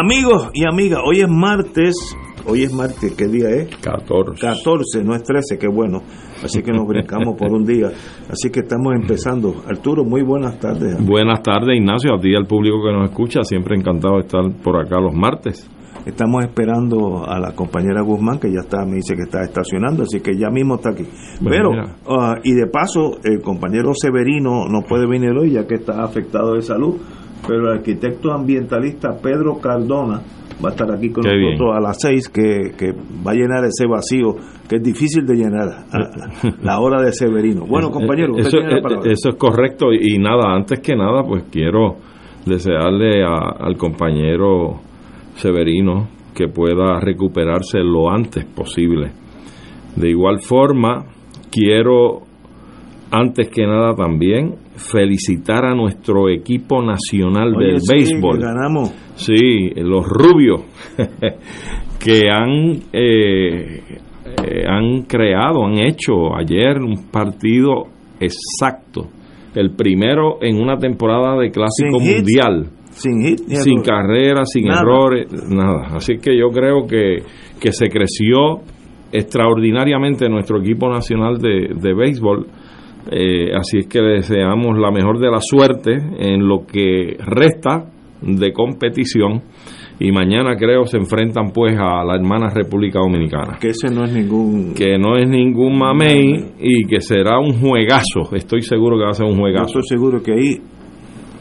Amigos y amigas, hoy es martes. Hoy es martes, ¿qué día es? 14. 14, no es 13, qué bueno. Así que nos brincamos por un día. Así que estamos empezando. Arturo, muy buenas tardes. Buenas tardes, Ignacio, a ti y al público que nos escucha. Siempre encantado de estar por acá los martes. Estamos esperando a la compañera Guzmán, que ya está, me dice que está estacionando, así que ya mismo está aquí. Pero, uh, y de paso, el compañero Severino no puede venir hoy, ya que está afectado de salud, pero el arquitecto ambientalista Pedro Cardona va a estar aquí con Qué nosotros bien. a las seis, que, que va a llenar ese vacío, que es difícil de llenar, a- la hora de Severino. Bueno, compañero, usted eso, tiene la eh, palabra. eso es correcto. Y nada, antes que nada, pues quiero desearle a- al compañero Severino que pueda recuperarse lo antes posible. De igual forma, quiero, antes que nada también, felicitar a nuestro equipo nacional Oye, del sí, béisbol. ganamos. Sí, los rubios que han eh, eh, han creado, han hecho ayer un partido exacto, el primero en una temporada de clásico Sin hits, mundial, Sin hit, sin error. carreras, sin Nada. errores, nada. Así que yo creo que, que se creció extraordinariamente nuestro equipo nacional de, de béisbol. Eh, así es que le deseamos la mejor de la suerte en lo que resta de competición. Y mañana creo se enfrentan pues a la hermana República Dominicana. Que ese no es ningún... que no es ningún mamey y que será un juegazo. Estoy seguro que va a ser un Yo juegazo. estoy seguro que ahí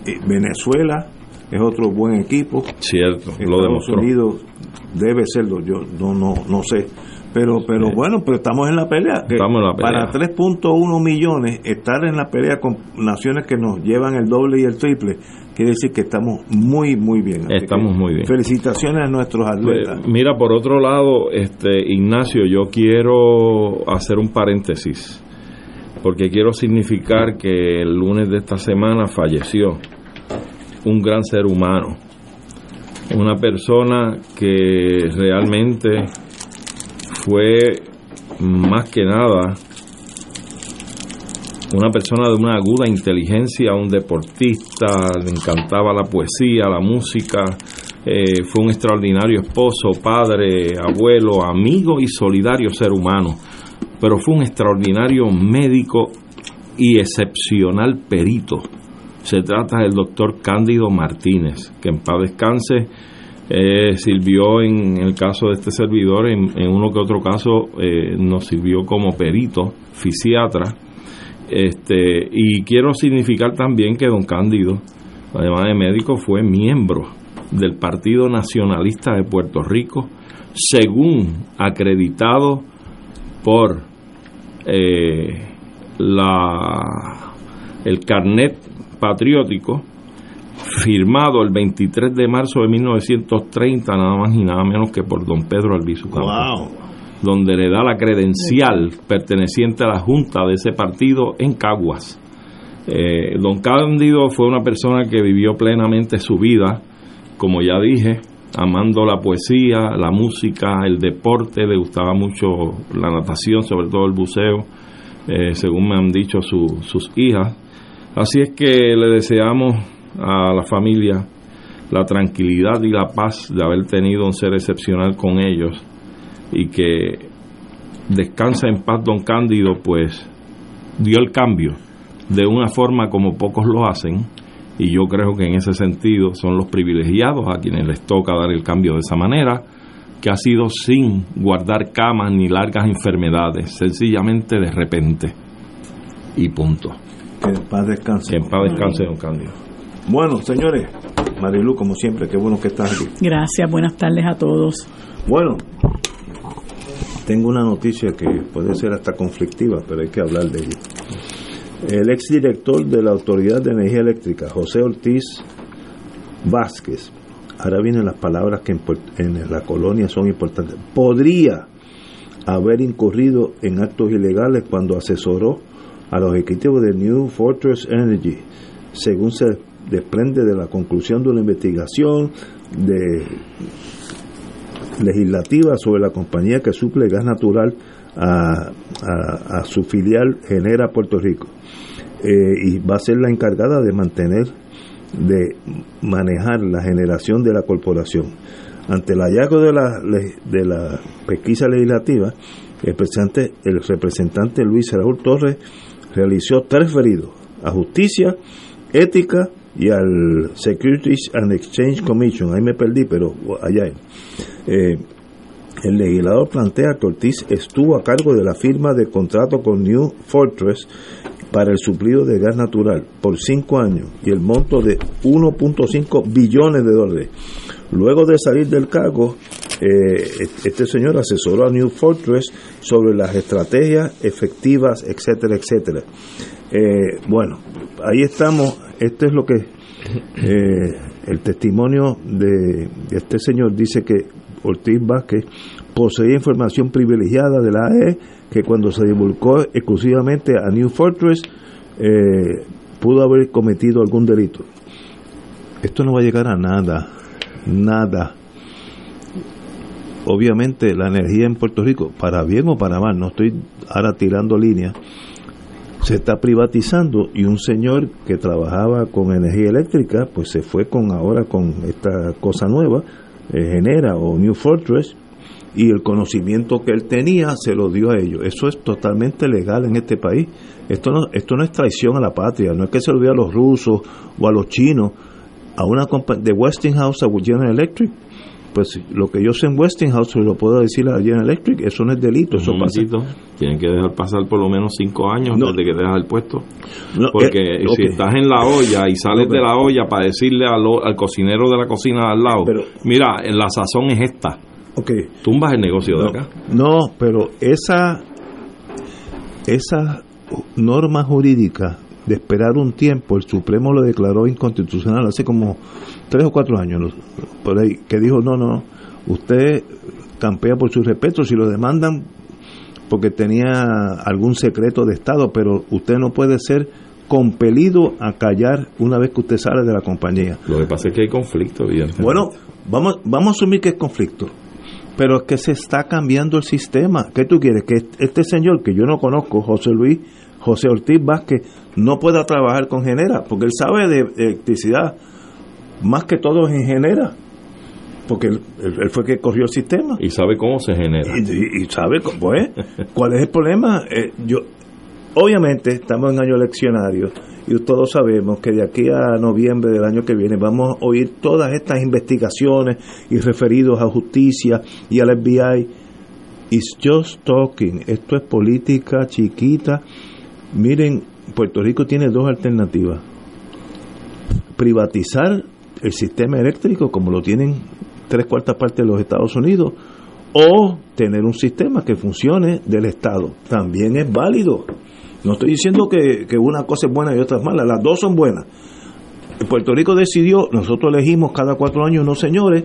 eh, Venezuela es otro buen equipo. cierto lo Estados demostró. Unidos debe serlo, yo no no no sé. Pero pero bueno, pero estamos en la pelea. Estamos en la pelea. Para 3.1 millones estar en la pelea con naciones que nos llevan el doble y el triple, quiere decir que estamos muy muy bien. Así Estamos muy bien. Felicitaciones a nuestros atletas. Pues, mira, por otro lado, este Ignacio, yo quiero hacer un paréntesis, porque quiero significar que el lunes de esta semana falleció un gran ser humano, una persona que realmente fue más que nada una persona de una aguda inteligencia, un deportista, le encantaba la poesía, la música, eh, fue un extraordinario esposo, padre, abuelo, amigo y solidario ser humano, pero fue un extraordinario médico y excepcional perito. Se trata del doctor Cándido Martínez, que en paz descanse, eh, sirvió en el caso de este servidor, en, en uno que otro caso eh, nos sirvió como perito, fisiatra, este, y quiero significar también que don Cándido, además de médico, fue miembro del Partido Nacionalista de Puerto Rico, según acreditado por eh, la, el carnet patriótico firmado el 23 de marzo de 1930, nada más y nada menos que por don Pedro Albizu Campos Wow. donde le da la credencial perteneciente a la junta de ese partido en Caguas. Eh, don Cándido fue una persona que vivió plenamente su vida, como ya dije, amando la poesía, la música, el deporte, le gustaba mucho la natación, sobre todo el buceo, eh, según me han dicho su- sus hijas. Así es que le deseamos a la familia la tranquilidad y la paz de haber tenido un ser excepcional con ellos y que descansa en paz don Cándido, pues dio el cambio de una forma como pocos lo hacen y yo creo que en ese sentido son los privilegiados a quienes les toca dar el cambio de esa manera, que ha sido sin guardar camas ni largas enfermedades, sencillamente de repente y punto. Que en paz descanse. Que en paz descanse, don Cándido. Bueno, señores, Marilu, como siempre, qué bueno que estás aquí. Gracias, buenas tardes a todos. Bueno, tengo una noticia que puede ser hasta conflictiva, pero hay que hablar de ella. El exdirector de la Autoridad de Energía Eléctrica, José Ortiz Vázquez, ahora vienen las palabras que en, la colonia son importantes, podría haber incurrido en actos ilegales cuando asesoró a los ejecutivos de New Fortress Energy, según se desprende de la conclusión de una investigación legislativa sobre la compañía que suple gas natural a, su filial Genera Puerto Rico. Eh, y va a ser la encargada de mantener, de manejar la generación de la corporación. Ante el hallazgo de la, de la pesquisa legislativa, el representante, el representante Luis Raúl Torres realizó tres referidos a justicia, ética y al Securities and Exchange Commission. Ahí me perdí, pero allá. Eh, el legislador plantea que Ortiz estuvo a cargo de la firma de contrato con New Fortress para el suplido de gas natural por cinco años y el monto de 1.5 billones de dólares. Luego de salir del cargo, eh, este señor asesoró a New Fortress sobre las estrategias efectivas, etcétera, etcétera. Eh, bueno, ahí estamos. Este es lo que eh, el testimonio de, este señor dice que Ortiz Vázquez poseía información privilegiada de la AE que cuando se divulgó exclusivamente a New Fortress eh, pudo haber cometido algún delito. Esto no va a llegar a nada, nada. Obviamente la energía en Puerto Rico, para bien o para mal, no estoy ahora tirando líneas, se está privatizando y un señor que trabajaba con energía eléctrica, pues se fue con ahora con esta cosa nueva, eh, Genera o New Fortress, y el conocimiento que él tenía se lo dio a ellos. Eso es totalmente legal en este país. Esto no, esto no es traición a la patria, no es que se lo dio a los rusos o a los chinos, a una de Westinghouse a General Electric. Pues lo que yo sé en Westinghouse lo puedo decir a General Electric, eso no es delito, eso pasa. Tienen que dejar pasar por lo menos cinco años desde que dejas el puesto. Porque eh, si estás en la olla y sales de la olla para decirle al, cocinero de la cocina al lado, mira, la sazón es esta Okay. Tumbas el negocio de acá. No, pero esa, esa norma jurídica de esperar un tiempo, el Supremo lo declaró inconstitucional hace como tres o cuatro años, por ahí, que dijo, no, no, usted campea por su respeto, si lo demandan porque tenía algún secreto de Estado, pero usted no puede ser compelido a callar una vez que usted sale de la compañía. Lo que pasa es que hay conflicto, evidentemente. Bueno, vamos, vamos a asumir que es conflicto. Pero es que se está cambiando el sistema. ¿Qué tú quieres? Que este señor que yo no conozco, José Luis, José Ortiz Vázquez, no pueda trabajar con Genera, porque él sabe de electricidad más que todos en Genera, porque él, fue que corrió el sistema. Y sabe cómo se genera. Y, sabe, pues, cuál es el problema. Eh, yo, obviamente, estamos en año eleccionario y todos sabemos que de aquí a noviembre del año que viene vamos a oír todas estas investigaciones y referidos a justicia y al FBI. It's just talking. Esto es política chiquita. Miren, Puerto Rico tiene dos alternativas. Privatizar el sistema eléctrico como lo tienen tres cuartas partes de los Estados Unidos o tener un sistema que funcione del Estado. También es válido. No estoy diciendo que, una cosa es buena y otra es mala, las dos son buenas. Puerto Rico decidió, nosotros elegimos cada cuatro años unos señores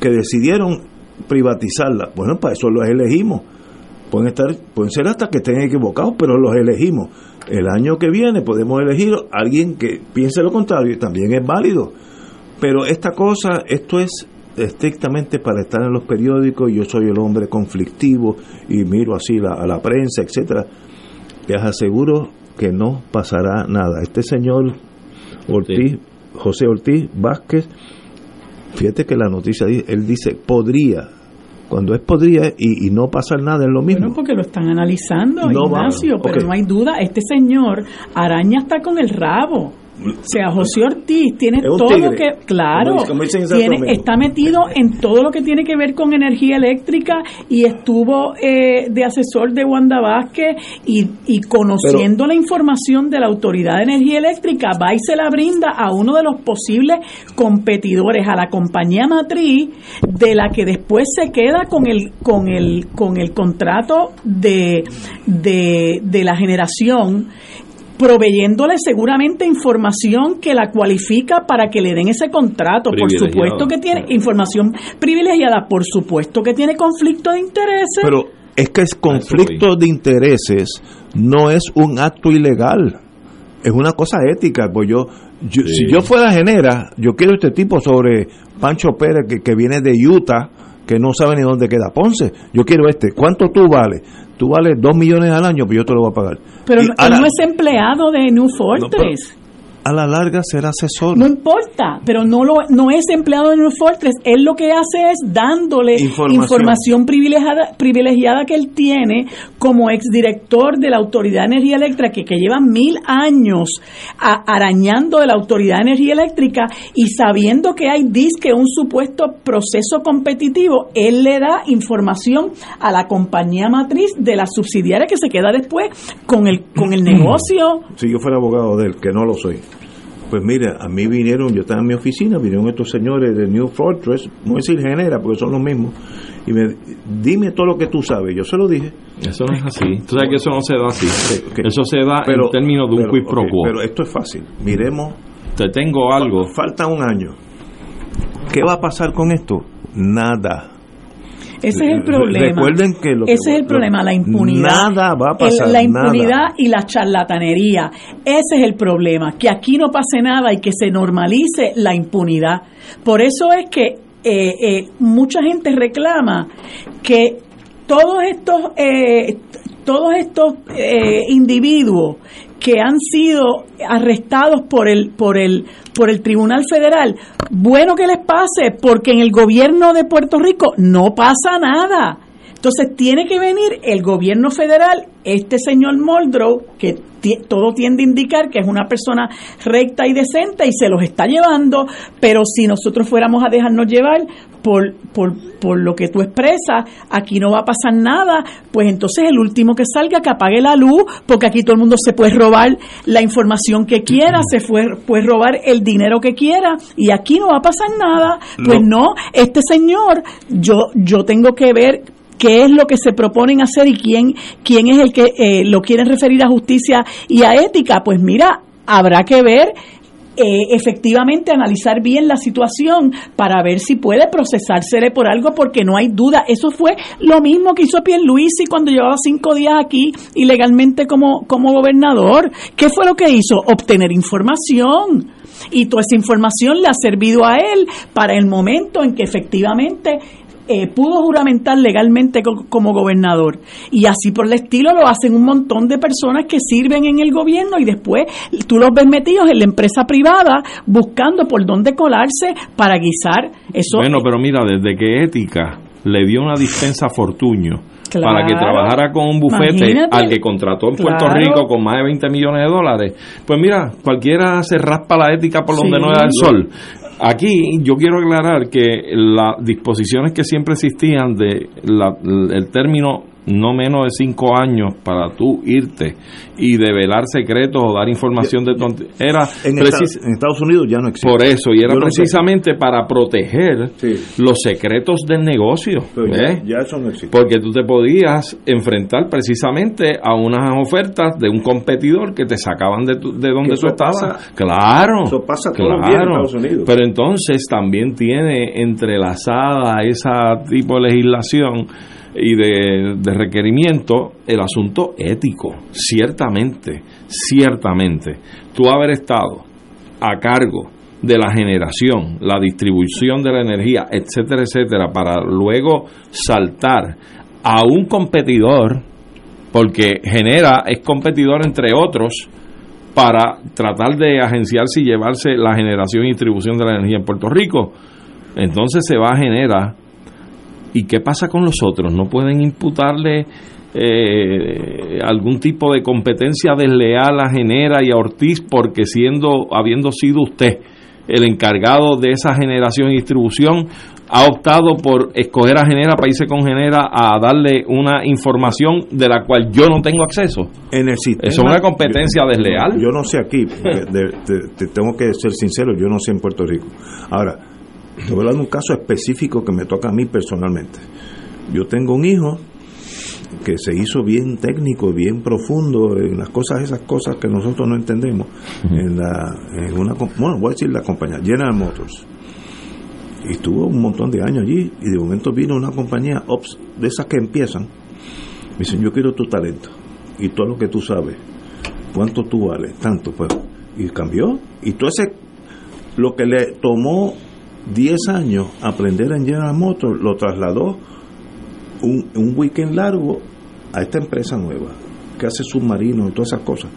que decidieron privatizarla. Bueno, para eso los elegimos. Pueden, estar, pueden ser hasta que estén equivocados, pero los elegimos. El año que viene podemos elegir a alguien que piense lo contrario y también es válido. Pero esta cosa, esto es estrictamente para estar en los periódicos, yo soy el hombre conflictivo y miro así a la prensa, etcétera les aseguro que no pasará nada. Este señor Ortiz, José Ortiz Vázquez, fíjate que la noticia dice, él dice, podría, cuando es podría y, no pasar nada es lo mismo. Bueno, porque lo están analizando, Ignacio, pero no hay duda, este señor araña está con el rabo. O sea, José Ortiz tiene todo lo que, claro, tiene, está metido en todo lo que tiene que ver con energía eléctrica y estuvo eh, de asesor de Wanda Vázquez y, y conociendo la información de la Autoridad de Energía Eléctrica, va y se la brinda a uno de los posibles competidores, a la compañía matriz, de la que después se queda con el, con el, con el contrato de, de, de la generación proveyéndole seguramente información que la cualifica para que le den ese contrato. Por supuesto que tiene información privilegiada, por supuesto que tiene conflicto de intereses. Pero es que es conflicto de intereses no es un acto ilegal, es una cosa ética. Pues yo, si yo fuera genera, yo quiero este tipo sobre Pancho Pérez que, que viene de Utah que no sabe ni dónde queda Ponce. Yo quiero este. ¿Cuánto tú vales? Tú vales dos millones al año, pues yo te lo voy a pagar. Pero él no es empleado de New Fortress a la larga será asesor. No importa, pero no lo no es empleado de New Fortress. Él lo que hace es dándole información, privilegiada, privilegiada que él tiene como exdirector de la Autoridad de Energía Eléctrica, que, que lleva mil años arañando de la Autoridad de Energía Eléctrica y sabiendo que hay disque un supuesto proceso competitivo, él le da información a la compañía matriz de la subsidiaria que se queda después con el, con el negocio. Si yo fuera abogado de él, que no lo soy pues mira, a mí vinieron, yo estaba en mi oficina, vinieron estos señores de New Fortress, no decir genera, porque son los mismos, y me dime todo lo que tú sabes. Yo se lo dije. Eso no es así. Tú sabes que eso no se da así. Eso se da en términos de un quiz pro quo. Pero esto es fácil. Miremos. Te tengo algo. Falta un año. ¿Qué va a pasar con esto? Nada. Ese es el problema. Recuerden que lo Ese es el problema, la impunidad. Nada va a pasar. la impunidad y la charlatanería. Ese es el problema. Que aquí no pase nada y que se normalice la impunidad. Por eso es que eh, eh, mucha gente reclama que todos estos eh, todos estos individuos que han sido arrestados por el por el por el Tribunal Federal, bueno que les pase, porque en el gobierno de Puerto Rico no pasa nada. Entonces tiene que venir el gobierno federal, este señor Moldrow, que todo tiende a indicar que es una persona recta y decente y se los está llevando, pero si nosotros fuéramos a dejarnos llevar por, por, por lo que tú expresas, aquí no va a pasar nada, pues entonces el último que salga que apague la luz, porque aquí todo el mundo se puede robar la información que quiera, se puede robar el dinero que quiera y aquí no va a pasar nada. Pues no, este señor, yo, yo tengo que ver qué es lo que se proponen hacer y quién, quién es el que eh, lo quieren referir a justicia y a ética. Pues mira, habrá que ver eh, efectivamente analizar bien la situación para ver si puede procesársele por algo porque no hay duda. Eso fue lo mismo que hizo Pierluisi cuando llevaba cinco días aquí ilegalmente como, como gobernador. ¿Qué fue lo que hizo? Obtener información. Y toda esa información le ha servido a él para el momento en que efectivamente eh, pudo juramentar legalmente como gobernador. Y así por el estilo lo hacen un montón de personas que sirven en el gobierno y después tú los ves metidos en la empresa privada buscando por dónde colarse para guisar. Eso bueno, pero mira, desde que Ética le dio una dispensa a Fortuño para que trabajara con un bufete al que contrató en Puerto Rico con más de 20 millones de dólares. Pues mira, cualquiera se raspa la ética por donde no da el sol. Aquí yo quiero aclarar que las disposiciones que siempre existían de el término no menos de cinco años para tú irte y develar secretos o dar información de tonte era en, Estados Unidos ya no existe. Por eso y era precisamente para proteger los secretos del negocio ya, eso no existe. Porque tú te podías enfrentar precisamente a unas ofertas de un competidor que te sacaban de, de donde tú estabas. claro eso pasa claro, en Estados Unidos. Pero entonces también tiene entrelazada esa tipo de legislación y de, requerimiento el asunto ético, ciertamente, ciertamente. Tú haber estado a cargo de la generación, la distribución de la energía, etcétera, etcétera, para luego saltar a un competidor, porque genera, es competidor entre otros, para tratar de agenciarse y llevarse la generación y distribución de la energía en Puerto Rico. Entonces se va a generar ¿Y qué pasa con los otros? ¿No pueden imputarle eh, algún tipo de competencia desleal a Genera y a Ortiz porque siendo, habiendo sido usted el encargado de esa generación y distribución, ha optado por escoger a Genera irse con Genera a darle una información de la cual yo no tengo acceso. En el sistema, Eso es una competencia desleal. Yo, no sé aquí, te, tengo que ser sincero, yo no sé en Puerto Rico. Ahora, te voy a dar un caso específico que me toca a mí personalmente. Yo tengo un hijo que se hizo bien técnico, bien profundo en las cosas, esas cosas que nosotros no entendemos. en, la, en una, bueno, voy a decir la compañía, General Motors. Y estuvo un montón de años allí y de momento vino una compañía ops, de esas que empiezan. Me dicen, yo quiero tu talento y todo lo que tú sabes. ¿Cuánto tú vales? Tanto, pues. Y cambió. Y todo ese, lo que le tomó 10 años aprender en General Motors, lo trasladó un, un weekend largo a esta empresa nueva que hace submarinos y todas esas cosas.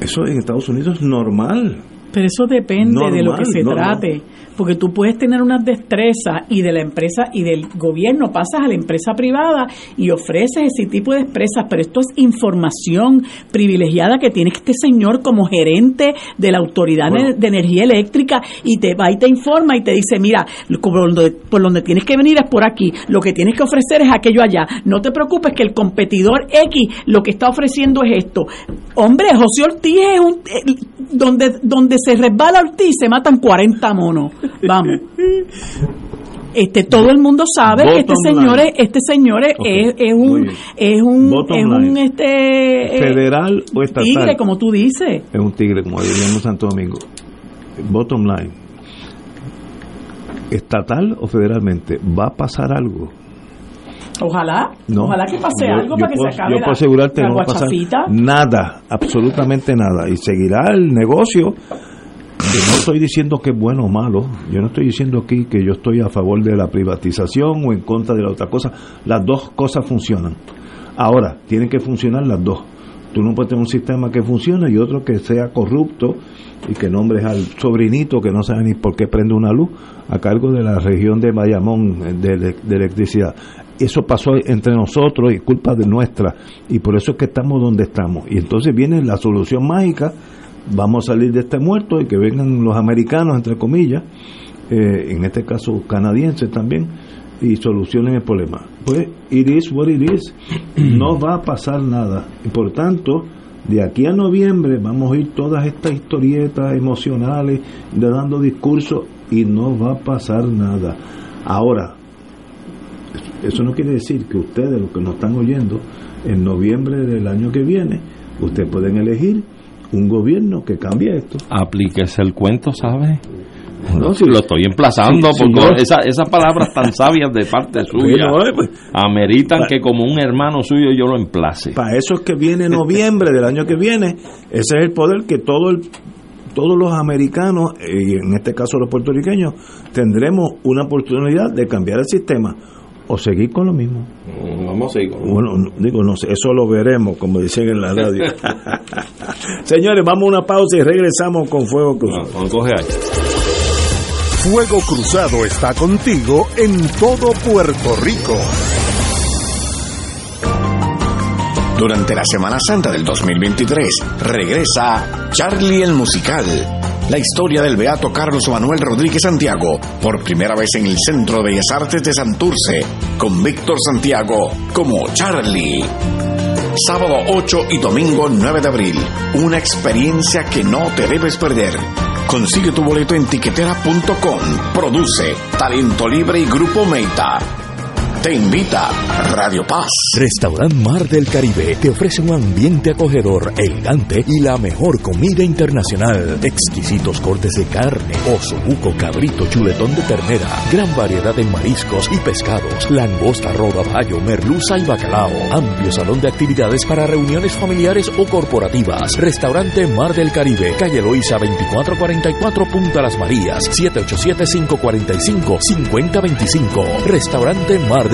Eso en Estados Unidos es normal. Pero eso depende de lo que se trate porque tú puedes tener unas destrezas y de la empresa y del gobierno pasas a la empresa privada y ofreces ese tipo de destrezas, pero esto es información privilegiada que tiene este señor como gerente de la Autoridad de Energía Eléctrica y te va y te informa y te dice, mira, por donde, por donde tienes que venir es por aquí, lo que tienes que ofrecer es aquello allá, no te preocupes que el competidor X lo que está ofreciendo es esto. Hombre, José Ortiz es un... Eh, donde, donde se resbala Ortiz se matan 40 monos. Vamos. Este, todo el mundo sabe que este señor es, este señor es, es un es un es un este eh, federal o estatal. tigre como tú dices. Es un tigre como diríamos Santo Domingo. Bottom line estatal o federalmente va a pasar algo Ojalá, ojalá que pase algo para que se acabe yo puedo asegurarte no va a pasar nada, absolutamente nada. Y seguirá el negocio no estoy diciendo que es bueno o malo, yo no estoy diciendo aquí que yo estoy a favor de la privatización o en contra de la otra cosa, las dos cosas funcionan. Ahora, tienen que funcionar las dos. Tú no puedes tener un sistema que funcione y otro que sea corrupto y que nombres al sobrinito que no sabe ni por qué prende una luz a cargo de la región de Bayamón de, de electricidad. Eso pasó entre nosotros y culpa de nuestra y por eso es que estamos donde estamos. Y entonces viene la solución mágica vamos a salir de este muerto y que vengan los americanos, entre comillas, eh, en este caso canadienses también, y solucionen el problema. Pues, it is what it is. No va a pasar nada. Y por tanto, de aquí a noviembre vamos a ir todas estas historietas emocionales, de dando discursos, y no va a pasar nada. Ahora, eso no quiere decir que ustedes, los que nos están oyendo, en noviembre del año que viene, ustedes pueden elegir un gobierno que cambie esto. Aplíquese el cuento, ¿sabe? No, si lo estoy emplazando, porque esas palabras tan sabias de parte suya pues, ameritan que como un hermano suyo yo lo emplace. Para eso es que viene noviembre del año que viene, ese es el poder que todo el, todos los americanos, y en este caso los puertorriqueños, tendremos una oportunidad de cambiar el sistema o seguir con lo mismo. Vamos a seguir Bueno, digo, no sé, eso lo veremos, como dicen en la radio. Señores, vamos a una pausa y regresamos con Fuego Cruzado. Fuego Cruzado está contigo en todo Puerto Rico. Durante la Semana Santa del 2023 regresa Charlie el Musical la historia del beato Carlos Manuel Rodríguez Santiago, por primera vez en el Centro de Bellas Artes de Santurce, con Víctor Santiago como Charlie. Sábado 8 y domingo 9 de abril, una experiencia que no te debes perder. Consigue tu boleto en tiquetera.com. Produce Talento Libre y Grupo Meita te invita Radio Paz. Restaurant Mar del Caribe te ofrece un ambiente acogedor, elegante y la mejor comida internacional. Exquisitos cortes de carne, oso, buco, cabrito, chuletón de ternera, gran variedad de mariscos y pescados, langosta, rodaballo, merluza y bacalao. Amplio salón de actividades para reuniones familiares o corporativas. Restaurante Mar del Caribe, calle Loíza 2444 Punta Las Marías, 787-545-5025. Restaurante Mar del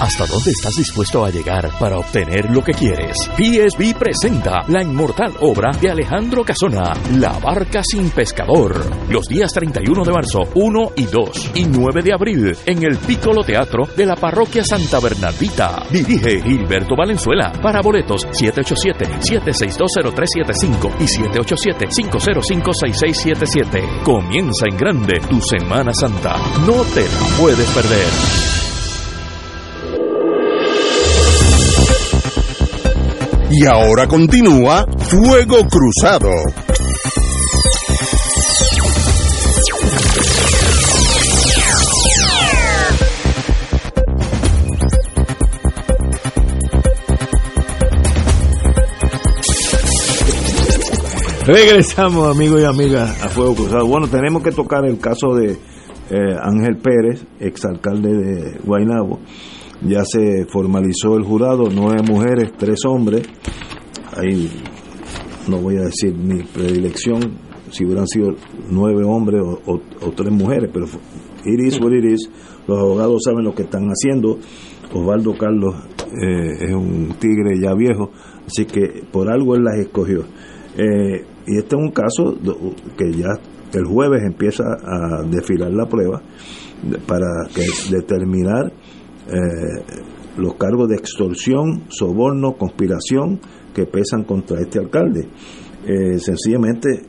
¿Hasta dónde estás dispuesto a llegar para obtener lo que quieres? PSB presenta la inmortal obra de Alejandro Casona, La barca sin pescador. Los días 31 de marzo, 1 y 2 y 9 de abril en el Piccolo Teatro de la Parroquia Santa Bernardita. Dirige Gilberto Valenzuela. Para boletos 787-7620375 y 787-505-6677. Comienza en grande tu Semana Santa. No te la puedes perder. Y ahora continúa Fuego Cruzado. Regresamos amigos y amigas a Fuego Cruzado. Bueno, tenemos que tocar el caso de eh, Ángel Pérez, exalcalde de Guaynabo ya se formalizó el jurado, nueve mujeres, tres hombres. Ahí no voy a decir mi predilección, si hubieran sido nueve hombres o, tres mujeres, pero it is what it is. Los abogados saben lo que están haciendo. Osvaldo Carlos eh, es un tigre ya viejo, así que por algo él las escogió. Eh, y este es un caso que ya el jueves empieza a desfilar la prueba para que determinar eh, los cargos de extorsión, soborno, conspiración que pesan contra este alcalde. Eh, sencillamente,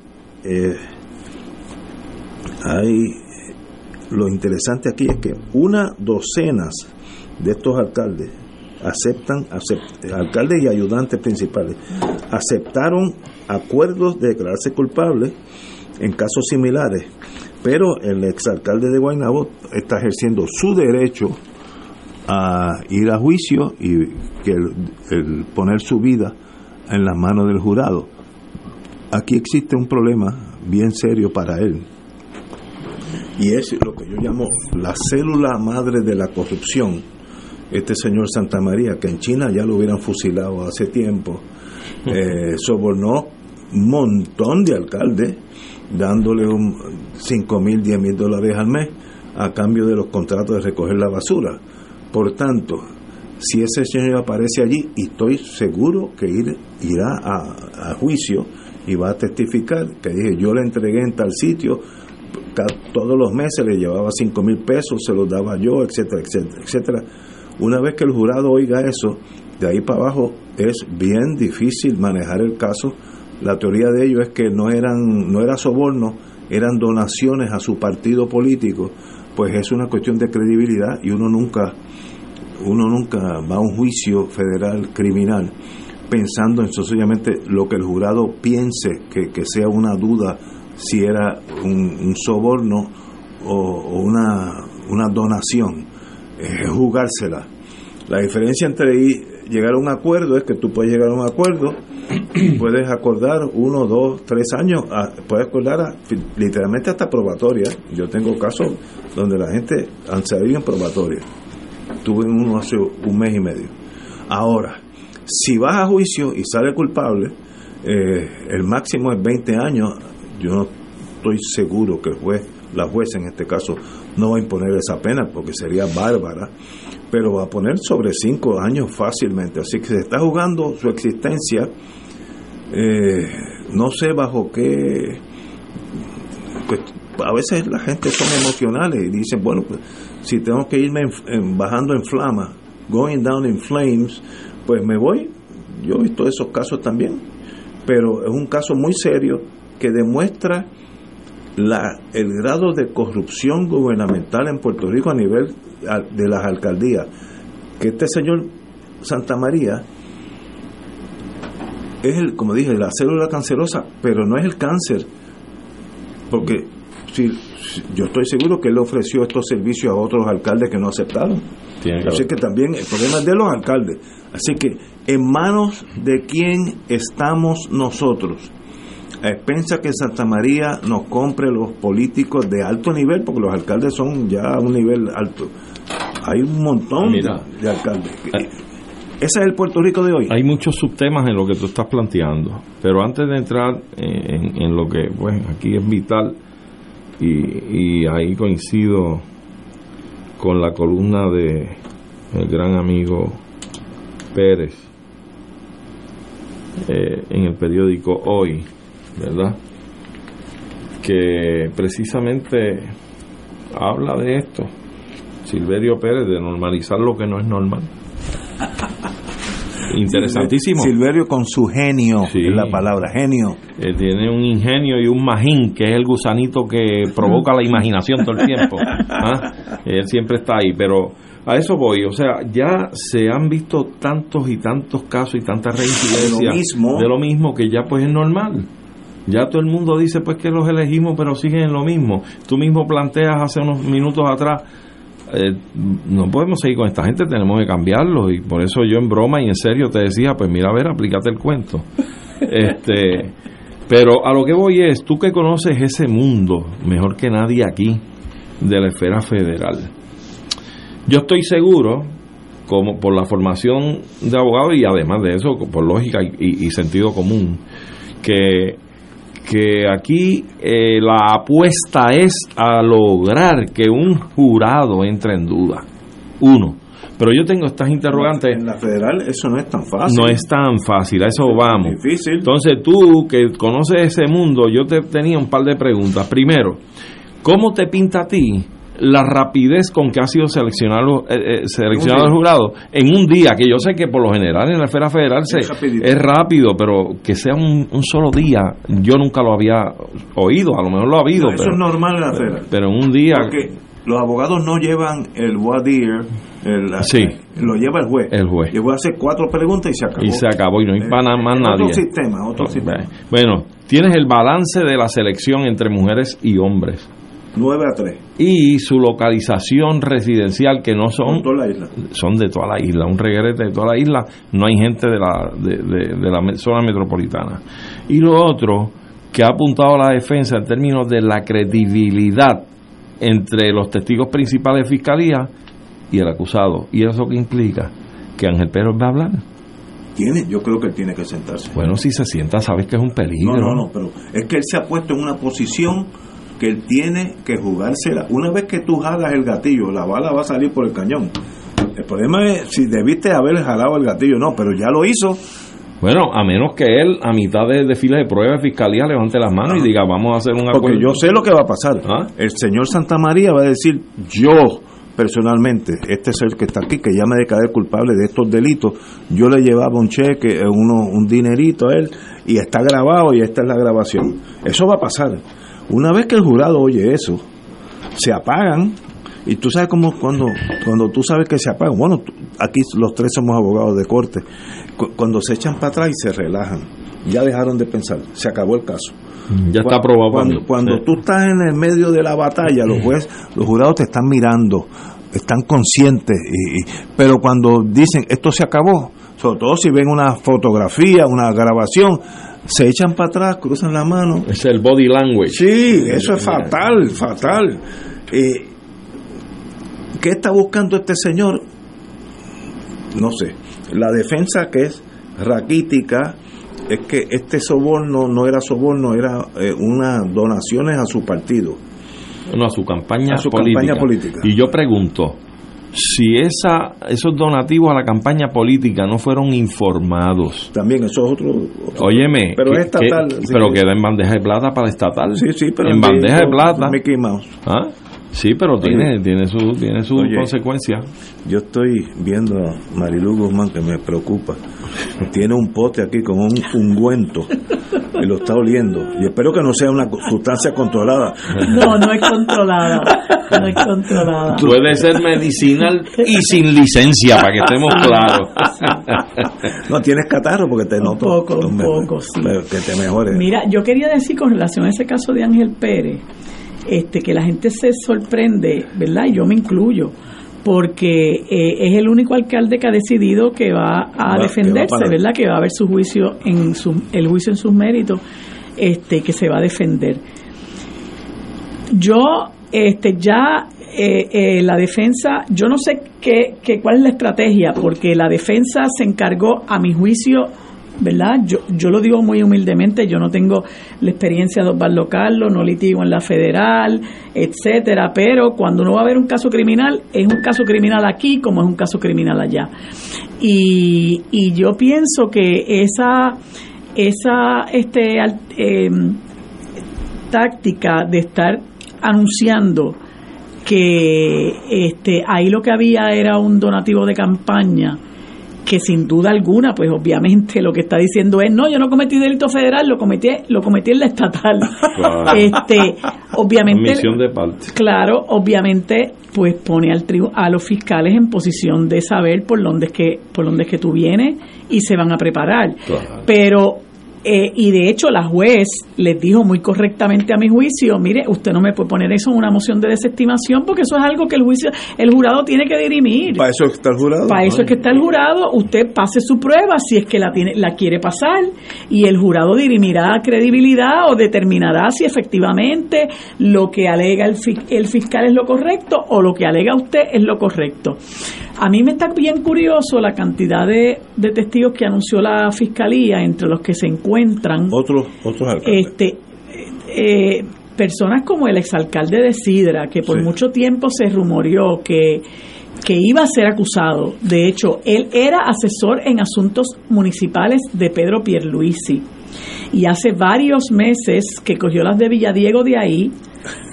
eh, hay lo interesante aquí es que una docenas de estos alcaldes aceptan, alcaldes y ayudantes principales, aceptaron acuerdos de declararse culpables en casos similares, pero el exalcalde de Guaynabo está ejerciendo su derecho a ir a juicio y que el, poner su vida en las manos del jurado. Aquí existe un problema bien serio para él. Y es lo que yo llamo la célula madre de la corrupción. Este señor Santa María, que en China ya lo hubieran fusilado hace tiempo, eh, sobornó un montón de alcaldes dándole un 5 mil, 10 mil dólares al mes a cambio de los contratos de recoger la basura. Por tanto, si ese señor aparece allí, y estoy seguro que irá a, juicio y va a testificar que dije, yo le entregué en tal sitio, todos los meses le llevaba cinco mil pesos, se los daba yo, etcétera, etcétera, etcétera. Una vez que el jurado oiga eso, de ahí para abajo es bien difícil manejar el caso. La teoría de ellos es que no eran, no era soborno, eran donaciones a su partido político, pues es una cuestión de credibilidad y uno nunca uno nunca va a un juicio federal criminal pensando en sencillamente lo que el jurado piense que, sea una duda si era un, soborno o, una, una, donación, es jugársela. La diferencia entre llegar a un acuerdo es que tú puedes llegar a un acuerdo, puedes acordar uno, dos, tres años, puedes acordar literalmente hasta probatoria. Yo tengo casos donde la gente han salido en probatoria tuve uno hace un mes y medio. Ahora, si vas a juicio y sale culpable, eh, el máximo es 20 años. Yo no estoy seguro que el juez, la jueza en este caso, no va a imponer esa pena porque sería bárbara, pero va a poner sobre 5 años fácilmente. Así que se está jugando su existencia. Eh, no sé bajo qué. Pues, a veces la gente son emocionales y dicen, bueno, pues si tengo que irme bajando en flama, going down in flames, pues me voy. Yo he visto esos casos también, pero es un caso muy serio que demuestra la, el grado de corrupción gubernamental en Puerto Rico a nivel de las alcaldías, que este señor Santa María es el, como dije, la célula cancerosa, pero no es el cáncer, porque si, yo estoy seguro que él ofreció estos servicios a otros alcaldes que no aceptaron. Así que también el problema es de los alcaldes. Así que en manos de quién estamos nosotros a expensas que Santa María nos compre los políticos de alto nivel, porque los alcaldes son ya a un nivel alto. Hay un montón de alcaldes. Ese es el Puerto Rico de hoy. Hay muchos subtemas en lo que tú estás planteando, pero antes de entrar en, lo que, pues, aquí es vital, y, ahí coincido con la columna de el gran amigo Pérez eh, en el periódico Hoy ¿verdad? Que precisamente habla de esto, Silverio Pérez, de normalizar lo que no es normal. Interesantísimo. Silverio con su genio, es la palabra, genio. Eh, tiene un ingenio y un magín, que es el gusanito que provoca la imaginación todo el tiempo. ¿ah? Él siempre está ahí, pero a eso voy. O sea, ya se han visto tantos y tantos casos y tantas reincidencias de lo mismo, de lo mismo que ya pues es normal. Ya todo el mundo dice pues que los elegimos, pero siguen en lo mismo. Tú mismo planteas hace unos minutos atrás, eh, no podemos seguir con esta gente, tenemos que cambiarlo. Y por eso yo en broma y en serio te decía, pues mira, a ver, aplícate el cuento. este, pero a lo que voy es, tú que conoces ese mundo mejor que nadie aquí, de la esfera federal. Yo estoy seguro, como por la formación de abogado y además de eso, por lógica y sentido común, que que aquí eh, la apuesta es a lograr que un jurado entre en duda. Uno. Pero yo tengo estas interrogantes. En la federal eso no es tan fácil. No es tan fácil, a eso vamos. difícil. Entonces tú que conoces ese mundo, yo te tenía un par de preguntas. Primero, ¿cómo te pinta a ti la rapidez con que ha sido seleccionado, eh, eh, seleccionado el jurado en un día, que yo sé que por lo general en la esfera federal se, es, rápido, pero que sea un, solo día, yo nunca lo había oído, a lo mejor lo ha habido. eso es normal en la federal. Pero en un día... Porque los abogados no llevan el voir dire, sí. lo lleva el juez. El juez. El juez hace cuatro preguntas y se acabó. Y se acabó y no hay eh, para más nadie. Otro sistema, otro sistema. Bueno, tienes el balance de la selección entre mujeres y hombres. 9 a 3. Y su localización residencial, que no son. De toda la isla. Son de toda la isla, un regrete de toda la isla. No hay gente de la, de, la zona metropolitana. Y lo otro, que ha apuntado a la defensa en términos de la credibilidad entre los testigos principales de fiscalía y el acusado. ¿Y eso qué implica? Que Ángel Pérez va a hablar. Tiene, yo creo que él tiene que sentarse. Bueno, si se sienta, sabes que es un peligro. No, no, no, pero es que él se ha puesto en una posición que él tiene que jugársela. Una vez que tú jalas el gatillo, la bala va a salir por el cañón. El problema es si debiste haber jalado el gatillo, no, pero ya lo hizo. Bueno, a menos que él, a mitad de, de fila de prueba de fiscalía, levante las manos y diga, vamos a hacer un acuerdo. Porque yo sé lo que va a pasar. ¿Ah? El señor Santa María va a decir, yo personalmente, este ser que está aquí, que ya me declaré culpable de estos delitos, yo le llevaba un cheque, uno, un dinerito a él, y está grabado y esta es la grabación. Eso va a pasar. Una vez que el jurado oye eso, se apagan. Y tú sabes cómo cuando, cuando tú sabes que se apagan, bueno, aquí los tres somos abogados de corte, cuando se echan para atrás y se relajan, ya dejaron de pensar, se acabó el caso. Mm, ya está aprobado. Cuando, cuando tú estás en el medio de la batalla, los jueces, los jurados te están mirando, están conscientes, y, pero cuando dicen esto se acabó, sobre todo si ven una fotografía, una grabación, se echan para atrás, cruzan la mano. Es el body language. Sí, eso es fatal, fatal. Eh, ¿Qué está buscando este señor? No sé. La defensa que es raquítica es que este soborno no era soborno, era eh, unas donaciones a su partido. No, a su campaña, a su campaña política. Y yo pregunto, si esa, esos donativos a la campaña política no fueron informados. También eso es otro. óyeme, pero es estatal. pero queda en bandeja de plata para estatal. Sí, sí, pero en bandeja de plata. Mickey Mouse. ¿Ah? Sí, pero tiene, tiene su, tiene su consecuencia. Yo estoy viendo a Marilu Guzmán que me preocupa. Tiene un pote aquí con un ungüento y lo está oliendo. Y espero que no sea una sustancia controlada. No, no es controlada. No es controlada. Puede ser medicinal y sin licencia, para que estemos claros. No, tienes catarro porque te noto. Un poco, un poco, sí. Que te mejores. Mira, yo quería decir con relación a ese caso de Ángel Pérez este, que la gente se sorprende, ¿verdad? Y yo me incluyo, porque eh, es el único alcalde que ha decidido que va a defenderse, ¿verdad? Que va a haber su juicio en su, el juicio en sus méritos, este, que se va a defender. Yo, este, ya eh, eh, la defensa, yo no sé qué, qué, cuál es la estrategia, porque la defensa se encargó, a mi juicio, ¿verdad? Yo, yo lo digo muy humildemente, yo no tengo la experiencia de Osvaldo Carlos, no litigo en la federal, etcétera, pero cuando uno va a ver un caso criminal, es un caso criminal aquí como es un caso criminal allá. Y, y yo pienso que esa, esa este, eh, táctica de estar anunciando que este, ahí lo que había era un donativo de campaña, que sin duda alguna, pues obviamente lo que está diciendo es, no, yo no cometí delito federal, lo cometí, lo cometí en la estatal. Este, obviamente, de parte. claro, obviamente, pues pone al a los fiscales en posición de saber por dónde es que, por dónde es que tú vienes y se van a preparar. Pero eh, y de hecho la juez les dijo muy correctamente a mi juicio, mire, usted no me puede poner eso en una moción de desestimación porque eso es algo que el juicio, el jurado tiene que dirimir. Para eso está el jurado. Para eso es que está el jurado, usted pase su prueba si es que la tiene, la quiere pasar y el jurado dirimirá credibilidad o determinará si efectivamente lo que alega el, el fiscal es lo correcto o lo que alega usted es lo correcto. A mí me está bien curioso la cantidad de, testigos que anunció la fiscalía, entre los que se encuentran otros, otros este, eh, personas como el exalcalde de Sidra, que por mucho tiempo se rumoreó que, que iba a ser acusado. De hecho, él era asesor en asuntos municipales de Pedro Pierluisi. Y hace varios meses que cogió las de Villadiego de ahí,